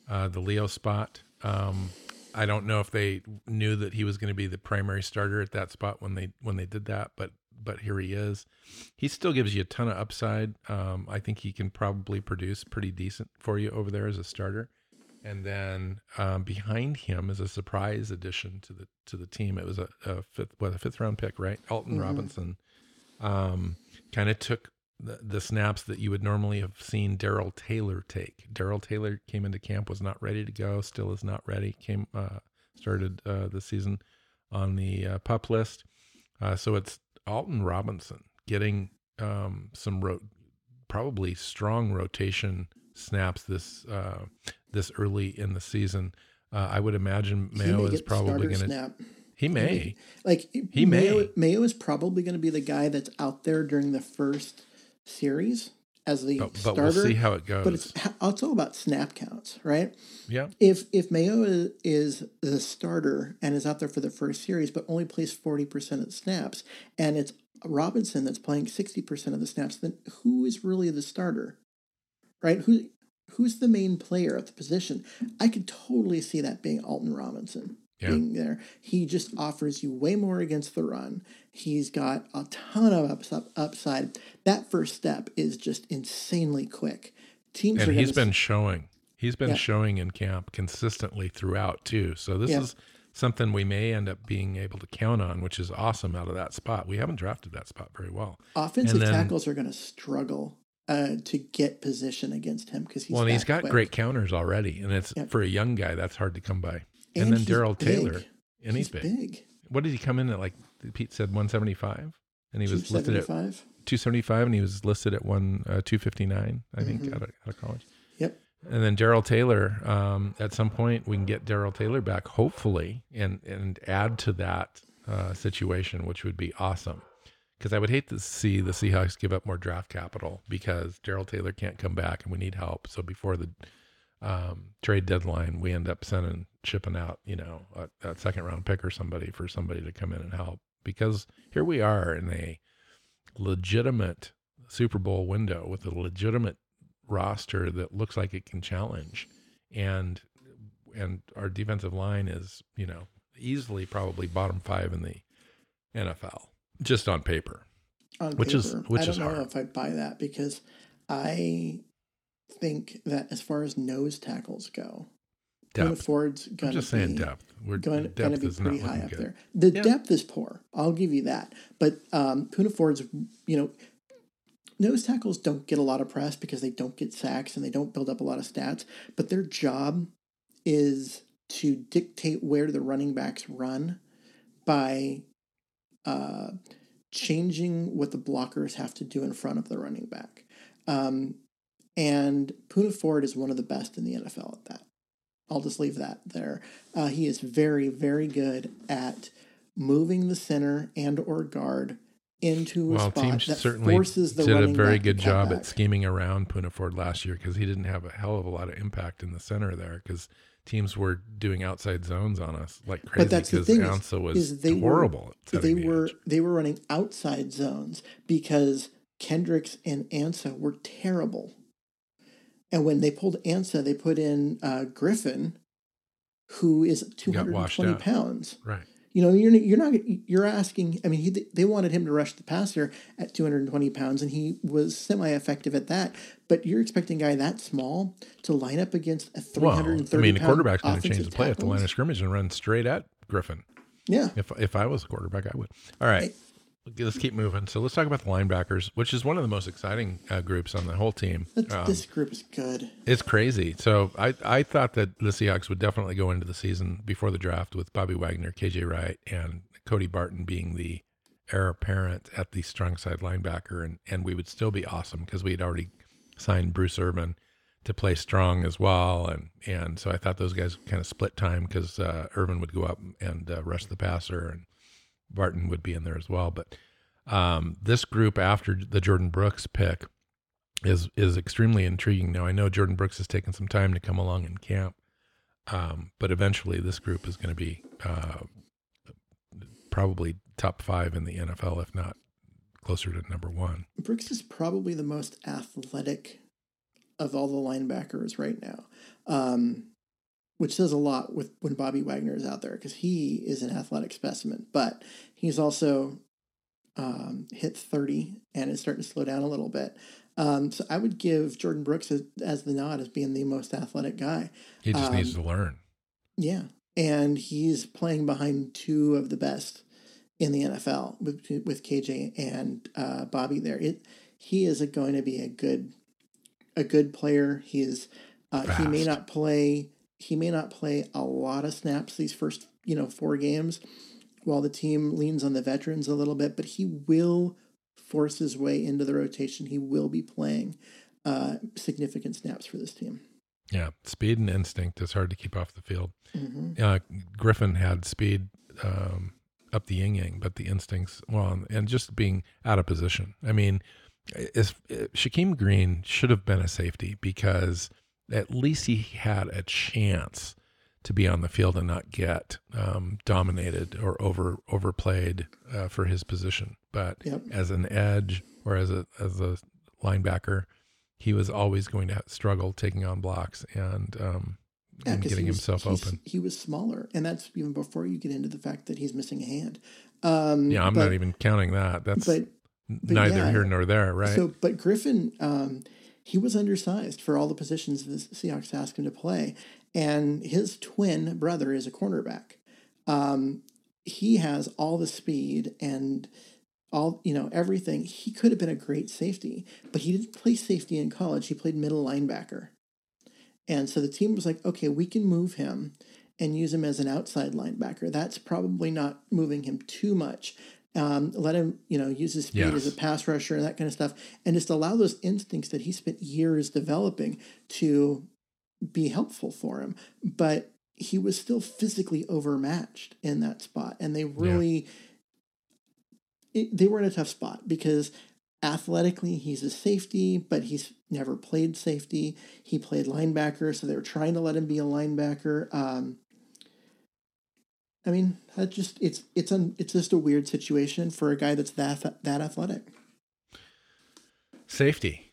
uh, the Leo spot. Um, I don't know if they knew that he was going to be the primary starter at that spot when they when they did that, but but here he is. He still gives you a ton of upside. Um, I think he can probably produce pretty decent for you over there as a starter. And then um, behind him is a surprise addition to the to the team. It was a, a fifth what a fifth round pick, right? Alton Mhm. Robinson um, kind of took the, the snaps that you would normally have seen Darrell Taylor take. Darrell Taylor came into camp, was not ready to go, still is not ready. Came uh, started uh, the season on the uh, pup list. Uh, so it's Alton Robinson getting um, some ro- probably strong rotation snaps this uh, this early in the season. Uh, I would imagine Mayo is probably going to. snap. He may. Like He Mayo, may. Mayo is probably going to be the guy that's out there during the first series as the But, but starter. we'll see how it goes. but it's it's all about snap counts, right? yeah. If if Mayo is, is the starter and is out there for the first series, but only plays forty percent of the snaps, and it's Robinson that's playing sixty percent of the snaps, then who is really the starter, right? Who who's the main player at the position? I could totally see that being Alton Robinson Yeah. being there. He just offers you way more against the run. He's got a ton of ups, up, upside. That first step is just insanely quick. Teams are and he's been showing he's been Yeah. showing in camp consistently throughout too so this Yeah. is something we may end up being able to count on which is awesome out of that spot we haven't drafted that spot very well Offensive then- tackles are going to struggle uh, to get position against him because he's well and he's got quick. great counters already and it's Yep. for a young guy that's hard to come by and, then he's darrell taylor and he's, He's big. big. what did he come in at like pete said 175 and he was listed at 275. 275 and he was listed at one uh, 259 i think Mhm. out, of, out of college Yep. And then Darrell Taylor, um, at some point we can get Darrell Taylor back, hopefully, and and add to that uh, situation, which would be awesome. Because I would hate to see the Seahawks give up more draft capital because Darrell Taylor can't come back and we need help. So before the um, trade deadline, we end up sending shipping out, you know, a, a second round pick or somebody for somebody to come in and help. Because here we are in a legitimate Super Bowl window with a legitimate roster that looks like it can challenge and and our defensive line is you know easily probably bottom five in the NFL just on paper. On Which is- paper. which I don't is know hard. if I'd buy that because I think that as far as nose tackles go, Poona Depth. Ford's I'm gonna just saying be, depth. We're going, depth to be is not pretty high looking up good. there. The Yeah. depth is poor. I'll give you that. But um, Poona Ford's, you know, nose tackles don't get a lot of press because they don't get sacks and they don't build up a lot of stats. But their job is to dictate where the running backs run by uh, changing what the blockers have to do in front of the running back. Um, and Poona Ford is one of the best in the NFL at that. I'll just leave that there. Uh, he is very, very good at moving the center and or guard into a Well, spot teams that certainly forces the running. He did a very good job back. at scheming around Poona Ford last year because he didn't have a hell of a lot of impact in the center there because teams were doing outside zones on us like crazy But that's the because thing is- Ansah was is they were- horrible at they the were edge. they were running outside zones because Kendricks and Ansah were terrible. And when they pulled Ansah, they put in uh, Griffin, who is two Got hundred and washed twenty out. pounds. Right. You know, you're you're not you're asking. I mean, he, they wanted him to rush the passer at 220 pounds, and he was semi-effective at that. But you're expecting a guy that small to line up against a Well, 330 I mean, the quarterback's going to change the play at the line of scrimmage and run straight at Griffin. Yeah, If if I was a quarterback, I would. All right, Okay, let's keep moving. So let's talk about the linebackers, which is one of the most exciting uh, groups on the whole team. Um, this group is good. It's crazy. So I, I thought that the Seahawks would definitely go into the season before the draft with Bobby Wagner, KJ Wright, and Cody Barton being the heir apparent at the strong side linebacker, and and we would still be awesome because we had already signed Bruce Irvin to play strong as well, and and so I thought those guys kind of split time because uh, Irvin would go up and uh, rush the passer, and Barton would be in there as well. But um, this group after the Jordyn Brooks pick is is extremely intriguing. Now I know Jordyn Brooks has taken some time to come along in camp, um, but eventually this group is going to be uh, probably top five in the NFL, if not closer to number one. Brooks is probably the most athletic of all the linebackers right now, um, which says a lot with when Bobby Wagner is out there because he is an athletic specimen. But he's also um, hit thirty and is starting to slow down a little bit. Um, so I would give Jordyn Brooks as, as the nod as being the most athletic guy. He just needs Um, to learn. Yeah, and he's playing behind two of the best in the NFL with with KJ and uh, Bobby. There, it he is a, going to be a good a good player. He is uh, he may not play he may not play a lot of snaps these first you know four games while the team leans on the veterans a little bit, but he will force his way into the rotation. He will be playing uh, significant snaps for this team. Yeah, speed and instinct is hard to keep off the field. hmm Uh, Griffin had speed um, up the yin yang, but the instincts, well, and just being out of position. I mean, is, Shaquem Green should have been a safety because at least he had a chance to be on the field and not get um, dominated or over overplayed uh, for his position. But Yep. as an edge or as a as a linebacker, he was always going to struggle taking on blocks and um, Yeah, and getting was- himself open. He was smaller, and that's even before you get into the fact that he's missing a hand. Um, Yeah, I'm but, not even counting that. That's But neither yeah. here nor there, right? so, but Griffin, um, he was undersized for all the positions the Seahawks asked him to play, and his twin brother is a cornerback. Um, he has all the speed and all you know everything. He could have been a great safety, but he didn't play safety in college. He played middle linebacker. And so the team was like, okay, we can move him and use him as an outside linebacker. That's probably not moving him too much. Um, let him, you know, use his speed as a pass rusher and that kind of stuff, and just allow those instincts that he spent years developing to be helpful for him. But he was still physically overmatched in that spot, and they really, it, they were in a tough spot because athletically he's a safety, but he's never played safety. He played linebacker, so they were trying to let him be a linebacker. Um, I mean, that just it's it's un, it's just a weird situation for a guy that's that that athletic. Safety.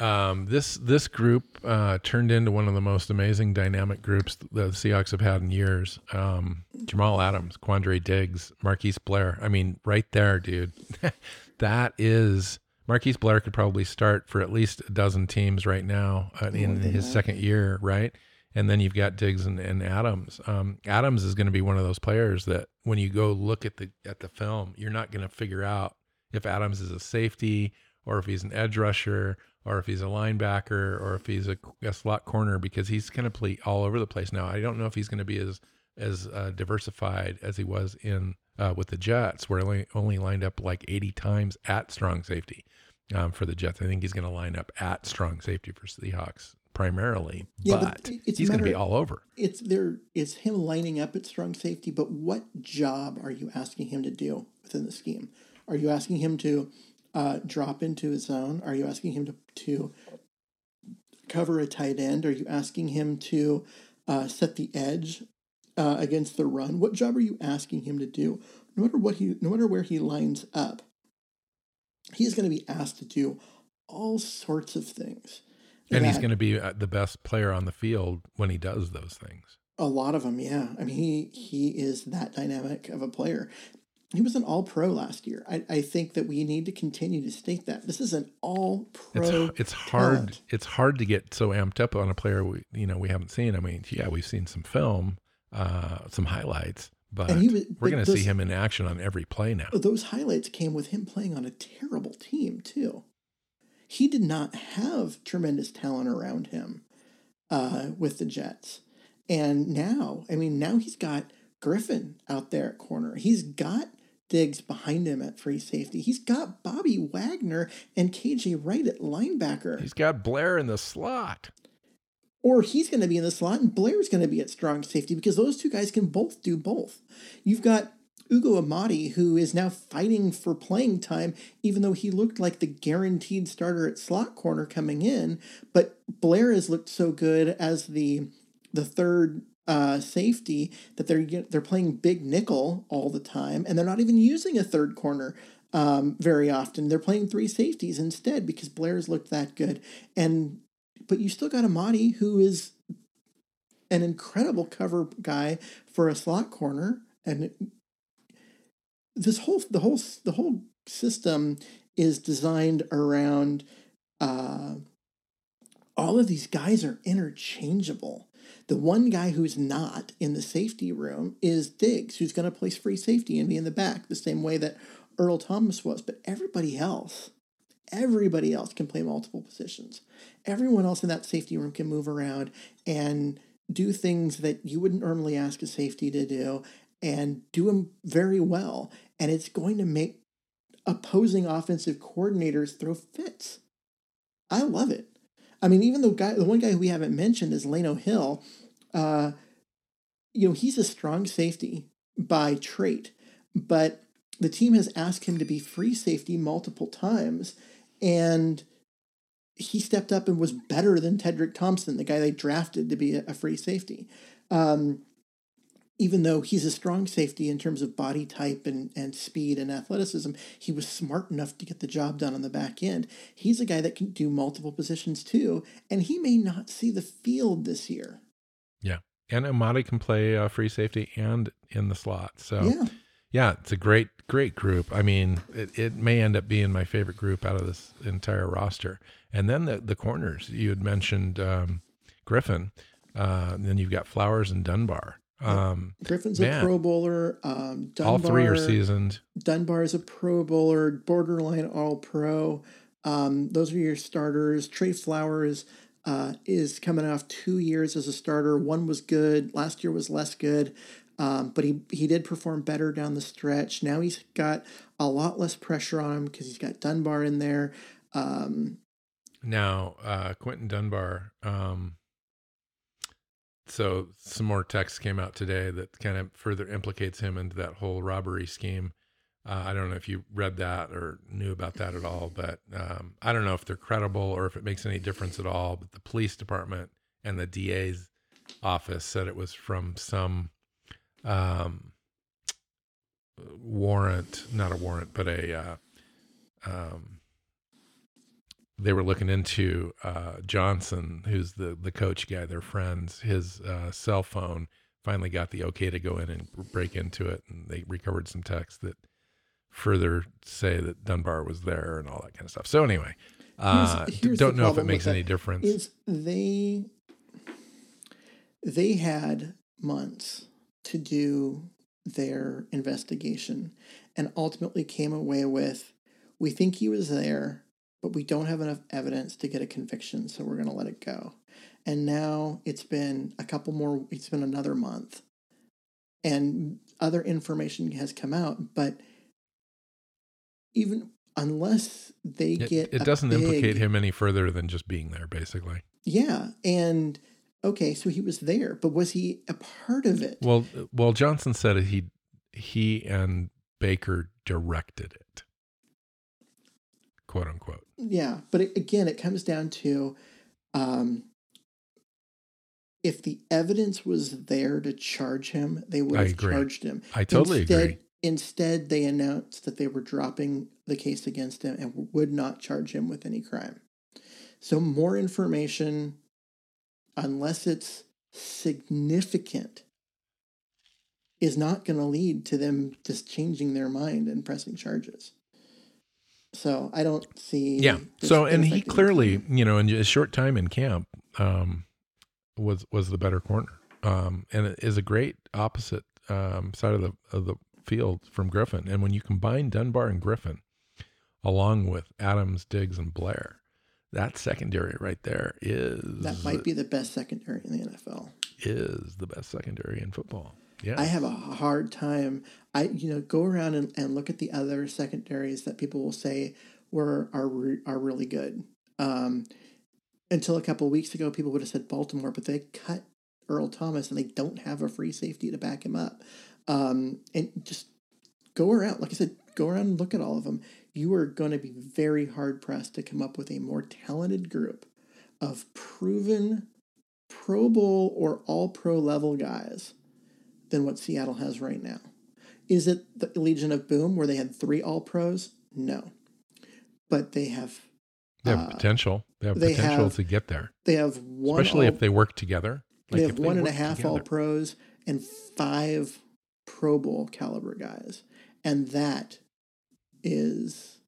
Um, this this group uh, turned into one of the most amazing dynamic groups the Seahawks have had in years. Um, Jamal Adams, Quandre Diggs, Marquise Blair. I mean, right there, dude. <laughs> that is Marquise Blair could probably start for at least a dozen teams right now uh, in his that. second year, right? And then you've got Diggs and, and Adams. Um, Adams is going to be one of those players that when you go look at the at the film, you're not going to figure out if Adams is a safety or if he's an edge rusher or if he's a linebacker or if he's a, a slot corner because he's going to play all over the place now. I don't know if he's going to be as as uh, diversified as he was in uh, with the Jets, where he only, only lined up like 80 times at strong safety um, for the Jets. I think he's going to line up at strong safety for Seahawks primarily, yeah, but, but he's going to be all over. It's there. It's him lining up at strong safety, but what job are you asking him to do within the scheme? Are you asking him to uh, drop into his zone? Are you asking him to, to cover a tight end? Are you asking him to uh, set the edge uh, against the run? What job are you asking him to do? No matter what he, no matter where he lines up, he's going to be asked to do all sorts of things. And he's going to be uh, the best player on the field when he does those things. A lot of them, yeah. I mean, he he is that dynamic of a player. He was an all pro last year. I, I think that we need to continue to state that. This is an all pro. It's, it's hard it's hard to get so amped up on a player we you know we haven't seen. I mean, yeah, we've seen some film, uh, some highlights, but was, we're going to see him in action on every play now. Those highlights came with him playing on a terrible team too. He did not have tremendous talent around him uh, with the Jets, and now, I mean, now he's got Griffin out there at corner. He's got Diggs behind him at free safety. He's got Bobby Wagner and KJ Wright at linebacker. He's got Blair in the slot. Or he's going to be in the slot and Blair's going to be at strong safety because those two guys can both do both. You've got Ugo Amadi, who is now fighting for playing time, even though he looked like the guaranteed starter at slot corner coming in. But Blair has looked so good as the the third uh, safety that they're they're playing big nickel all the time, and they're not even using a third corner um, very often. They're playing three safeties instead because Blair's looked that good. And but you still got Amadi, who is an incredible cover guy for a slot corner, and this whole the whole the whole system is designed around. Uh, all of these guys are interchangeable. The one guy who's not in the safety room is Diggs, who's going to place free safety and be in the back, the same way that Earl Thomas was. But everybody else, everybody else can play multiple positions. Everyone else in that safety room can move around and do things that you wouldn't normally ask a safety to do and do them very well. And it's going to make opposing offensive coordinators throw fits. I love it. I mean, even the guy, the one guy we haven't mentioned is Lano Hill. Uh, you know, he's a strong safety by trait, but the team has asked him to be free safety multiple times, and he stepped up and was better than Tedric Thompson, the guy they drafted to be a free safety. Um, even though he's a strong safety in terms of body type and, and speed and athleticism, he was smart enough to get the job done on the back end. He's a guy that can do multiple positions too, and he may not see the field this year. Yeah. And Amadi can play uh, free safety and in the slot. So, yeah. yeah, it's a great, great group. I mean, it, it may end up being my favorite group out of this entire roster. And then the, the corners, you had mentioned um, Griffin. Uh, then you've got Flowers and Dunbar. Um, Griffin's man, a Pro Bowler. Um, Dunbar, all three are seasoned. Dunbar is a Pro Bowler, borderline All Pro. Um, those are your starters. Tre Flowers uh, is coming off two years as a starter. One was good. Last year was less good. Um, but he, he did perform better down the stretch. Now he's got a lot less pressure on him because he's got Dunbar in there. Um, now, uh, Quinton Dunbar, um, so some more text came out today that kind of further implicates him into that whole robbery scheme. Uh, I don't know if you read that or knew about that at all, but um, I don't know if they're credible or if it makes any difference at all. But the police department and the DA's office said it was from some um, warrant, not a warrant, but a uh, um, they were looking into uh, Johnson, who's the the coach guy, their friends. His uh, cell phone finally got the okay to go in and break into it, and they recovered some texts that further say that Dunbar was there and all that kind of stuff. So anyway, uh, here's, here's don't know if it makes any difference. Is they they had months to do their investigation and ultimately came away with we think he was there but we don't have enough evidence to get a conviction so we're going to let it go. And now it's been a couple more it's been another month. And other information has come out but even unless they it, get it doesn't big, implicate him any further than just being there basically. Yeah and okay so he was there but was he a part of it? Well well johnson said he he and baker directed it. Quote unquote yeah but it, again it comes down to um if the evidence was there to charge him they would have charged him. I totally instead, agree. Instead they announced that they were dropping the case against him and would not charge him with any crime. So more information unless it's significant, is not going to lead to them just changing their mind and pressing charges. So I don't see. Yeah. So and he clearly, you know, in a short time in camp, um, was was the better corner, um, and it is a great opposite um, side of the of the field from Griffin. And when you combine Dunbar and Griffin, along with Adams, Diggs, and Blair, that secondary right there is that might be the best secondary in the NFL. Is the best secondary in football. Yeah. I have a hard time. I you know go around and, and look at the other secondaries that people will say were are are really good. Um, until a couple weeks ago, people would have said Baltimore, but they cut Earl Thomas and they don't have a free safety to back him up. Um, and just go around, like I said, go around and look at all of them you are going to be very hard pressed to come up with a more talented group of proven Pro Bowl or all pro level guys than what Seattle has right now. Is it the Legion of Boom where they had three all pros? No. But they have they have uh, potential. They have they potential have, to get there. They have one especially all, if they work together. Like they have one they and a half together. all pros and five Pro Bowl caliber guys. And that is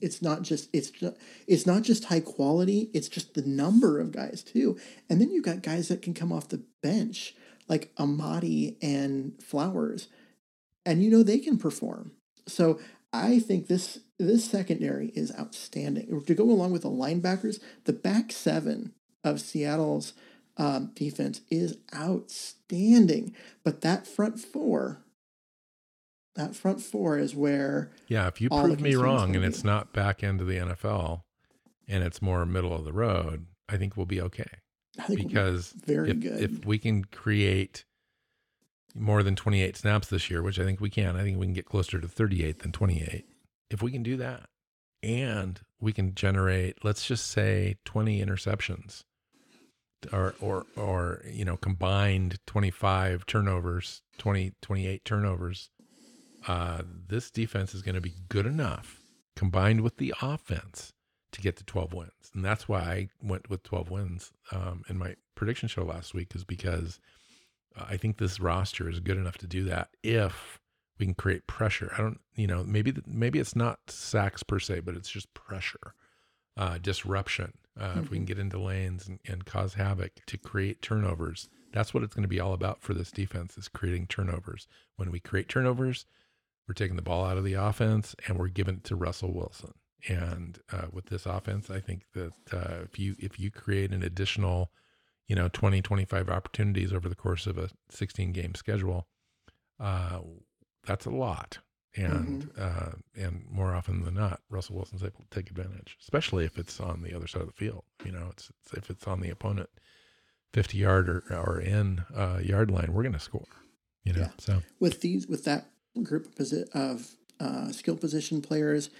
it's not just it's just, it's not just high quality it's just the number of guys too and then you've got guys that can come off the bench like amadi and flowers and you know they can perform. So i think this this secondary is outstanding. To go along with the linebackers the back seven of seattle's um, defense is outstanding but that front four that front four is where yeah if you prove me wrong and be. it's not back end of the nfl and it's more middle of the road i think we'll be okay. Because we'll be very if, good. if we can create more than 28 snaps this year which i think we can i think we can get closer to 38 than 28 if we can do that and we can generate let's just say 20 interceptions or or or you know combined 25 turnovers 20 28 turnovers uh, this defense is going to be good enough combined with the offense to get to 12 wins. And that's why I went with 12 wins um, in my prediction show last week, is because I think this roster is good enough to do that if we can create pressure. I don't, you know, maybe maybe it's not sacks per se, but it's just pressure, uh, disruption. Uh, mm-hmm. If we can mm-hmm. get into lanes and, and cause havoc to create turnovers, that's what it's going to be all about for this defense is creating turnovers. When we create turnovers, we're taking the ball out of the offense and we're giving it to Russell Wilson. And uh, with this offense, I think that uh, if you if you create an additional, you know, 20, 25 opportunities over the course of a 16 game schedule, uh, that's a lot. And mm-hmm. Uh, and more often than not, Russell Wilson's able to take advantage, especially if it's on the other side of the field. You know, it's, it's if it's on the opponent 50 yard or, or in uh, yard line, we're going to score. You know, yeah. so with these with that group of, of uh, skill position players.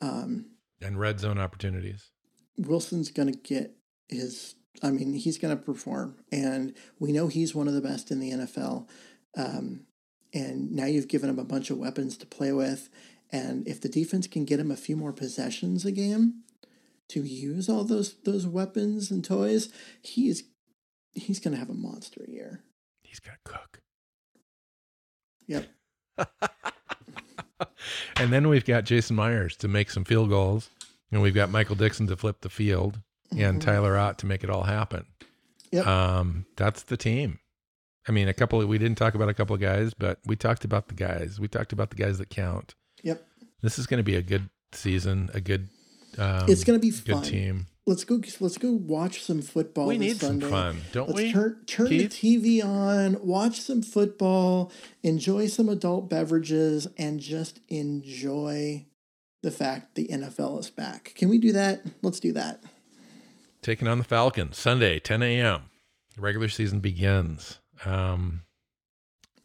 Um, and red zone opportunities. Wilson's going to get his, I mean, he's going to perform. And we know he's one of the best in the NFL. Um, and now you've given him a bunch of weapons to play with. And if the defense can get him a few more possessions a game, to use all those those weapons and toys, he is he's going to have a monster year. He's gonna cook. Yep. <laughs> and then we've got Jason Myers to make some field goals, and we've got Michael Dickson to flip the field, and Mhm. Tyler Ott to make it all happen. Yep. Um, that's the team. I mean, a couple of, we didn't talk about a couple of guys, but we talked about the guys. We talked about the guys that count. Yep. This is going to be a good season, a good um, it's going to be good fun. team. Let's go let's go watch some football we need some fun, don't Let's we? turn turn Keith? the TV on, watch some football, enjoy some adult beverages, and just enjoy the fact the NFL is back. Can we do that? Let's do that. Taking on the Falcons Sunday, 10 a.m. The regular season begins. Um,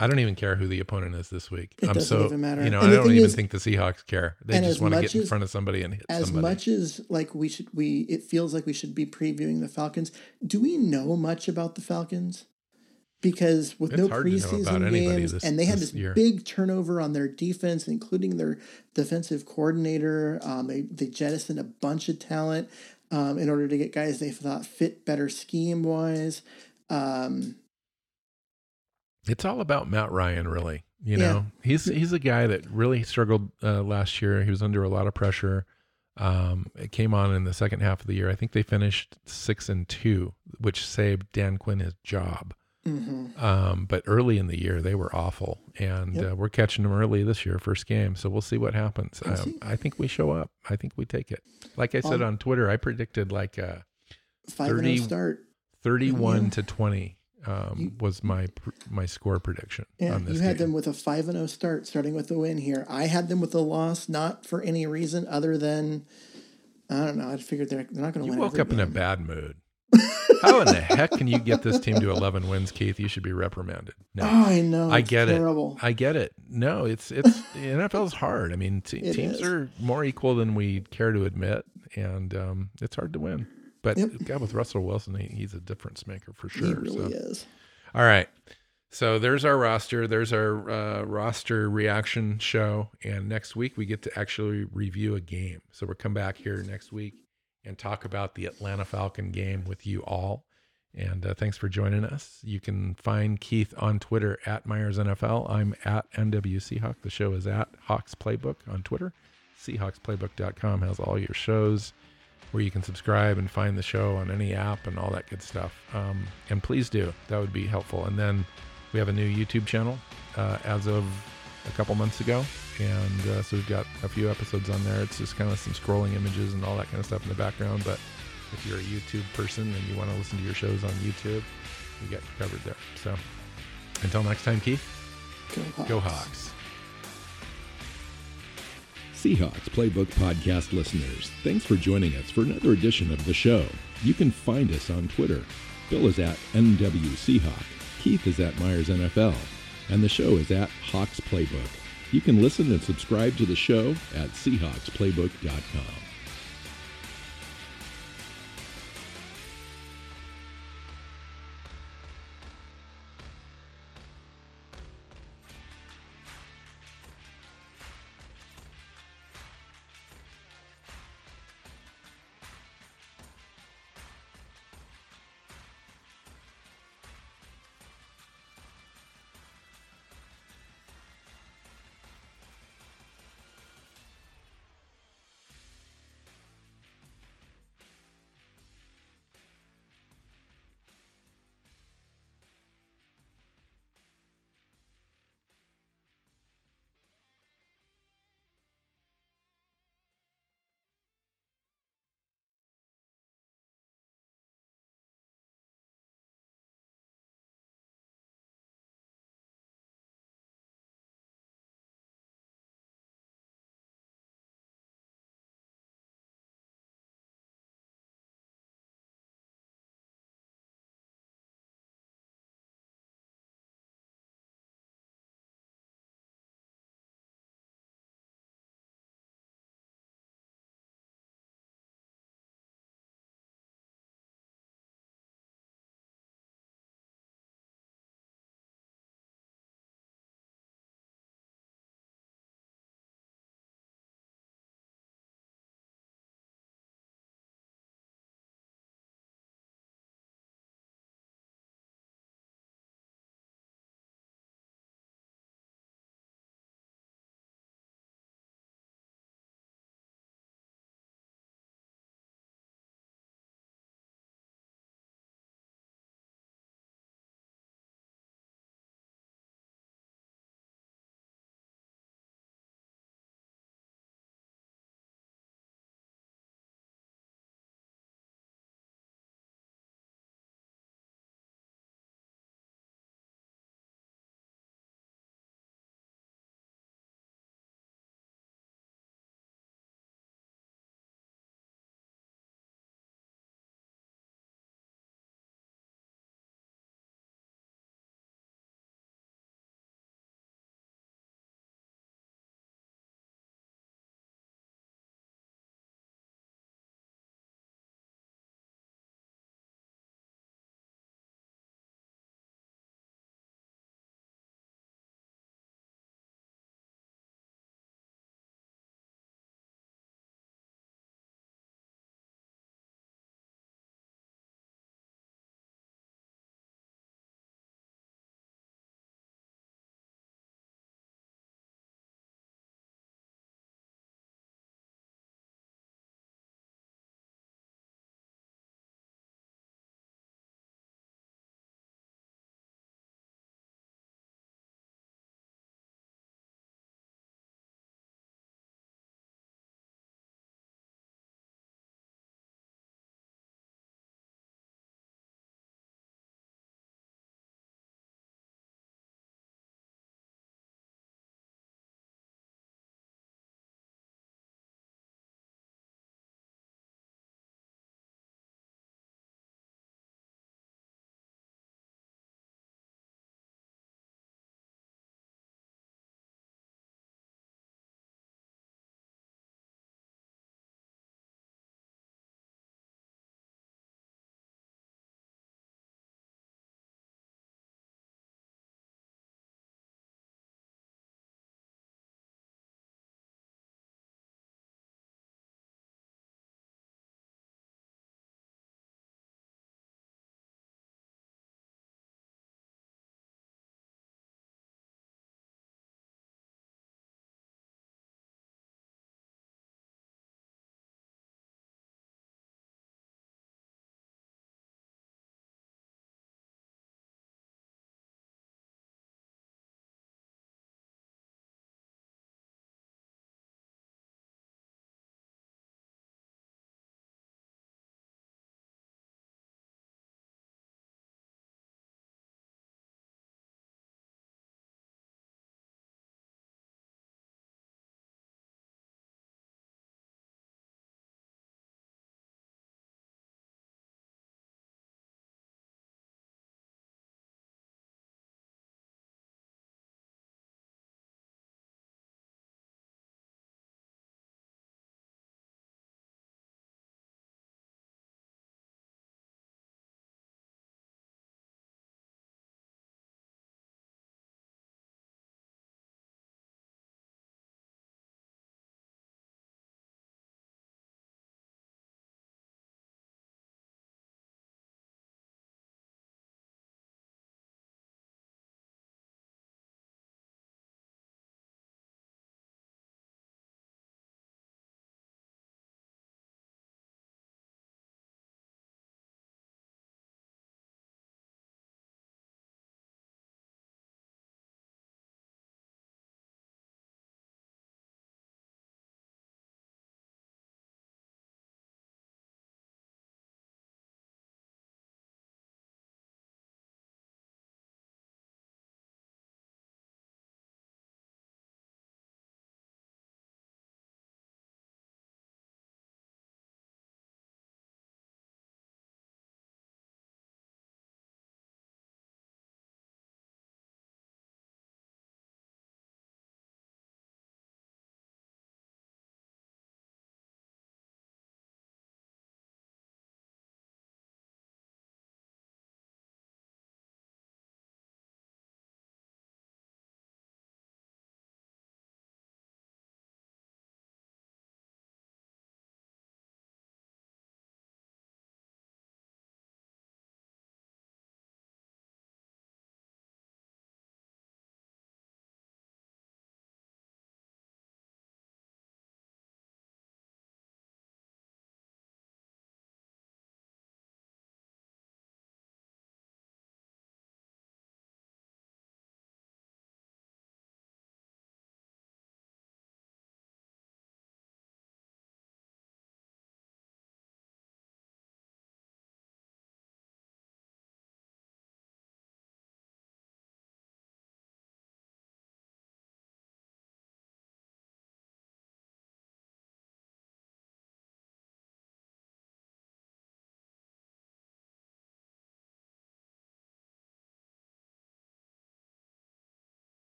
I don't even care who the opponent is this week. It I'm doesn't so even matter. you know And I don't even is- think the Seahawks care. They just want to get in as- front of somebody and hit As somebody. much as like we should we it feels like we should be previewing the Falcons. Do we know much about the Falcons? Because with It's no hard to know about preseason games this- and they had this this big turnover on their defense, including their defensive coordinator. Um, they they jettisoned a bunch of talent um, in order to get guys they thought fit better scheme wise. Um, It's all about Matt Ryan, really. You Yeah. know, he's he's a guy that really struggled uh, last year. He was under a lot of pressure. Um, it came on in the second half of the year. I think they finished six and two, which saved Dan Quinn his job. Mhm. Um, but early in the year, they were awful, and Yep. uh, we're catching them early this year, first game. So we'll see what happens. Um, see. I think we show up. I think we take it. Like I said Um, on Twitter, I predicted like a Five and 30 oh start. thirty-one Yeah. to twenty um, You- was my my score prediction Yeah, on this you had game. them with a five and zero start, starting with the win here. I had them with a loss, not for any reason other than I don't know. I figured they're they're not going to win. You woke up in a bad mood. How in the heck can you get this team to 11 wins, Keith? You should be reprimanded. No, Oh, I know. I get terrible. it. I get it. No, it's it's the NFL's hard. I mean, te- teams is. are more equal than we care to admit, and um, it's hard to win. But Yep. God, with Russell Wilson, he, he's a difference maker for sure. He really so. is. All right. So there's our roster. There's our uh, roster reaction show. And next week we get to actually review a game. So we'll come back here next week and talk about the Atlanta Falcon game with you all. And uh, thanks for joining us. You can find Keith on Twitter at Myers NFL. I'm at NW Seahawk. The show is at Hawks Playbook on Twitter. SeahawksPlaybook.com has all your shows where you can subscribe and find the show on any app and all that good stuff. Um, and please do. That would be helpful. And then we have a new YouTube channel uh, as of a couple months ago. And uh, so we've got a few episodes on there. It's just kind of some scrolling images and all that kind of stuff in the background. But if you're a YouTube person and you want to listen to your shows on YouTube, we got you covered there. So until next time, Keith, Go Hawks. go Hawks. Seahawks Playbook Podcast listeners, thanks for joining us for another edition of the show. You can find us on Twitter. Bill is at NW Seahawk, Keith is at Myers NFL, and the show is at Hawks Playbook. You can listen and subscribe to the show at SeahawksPlaybook.com.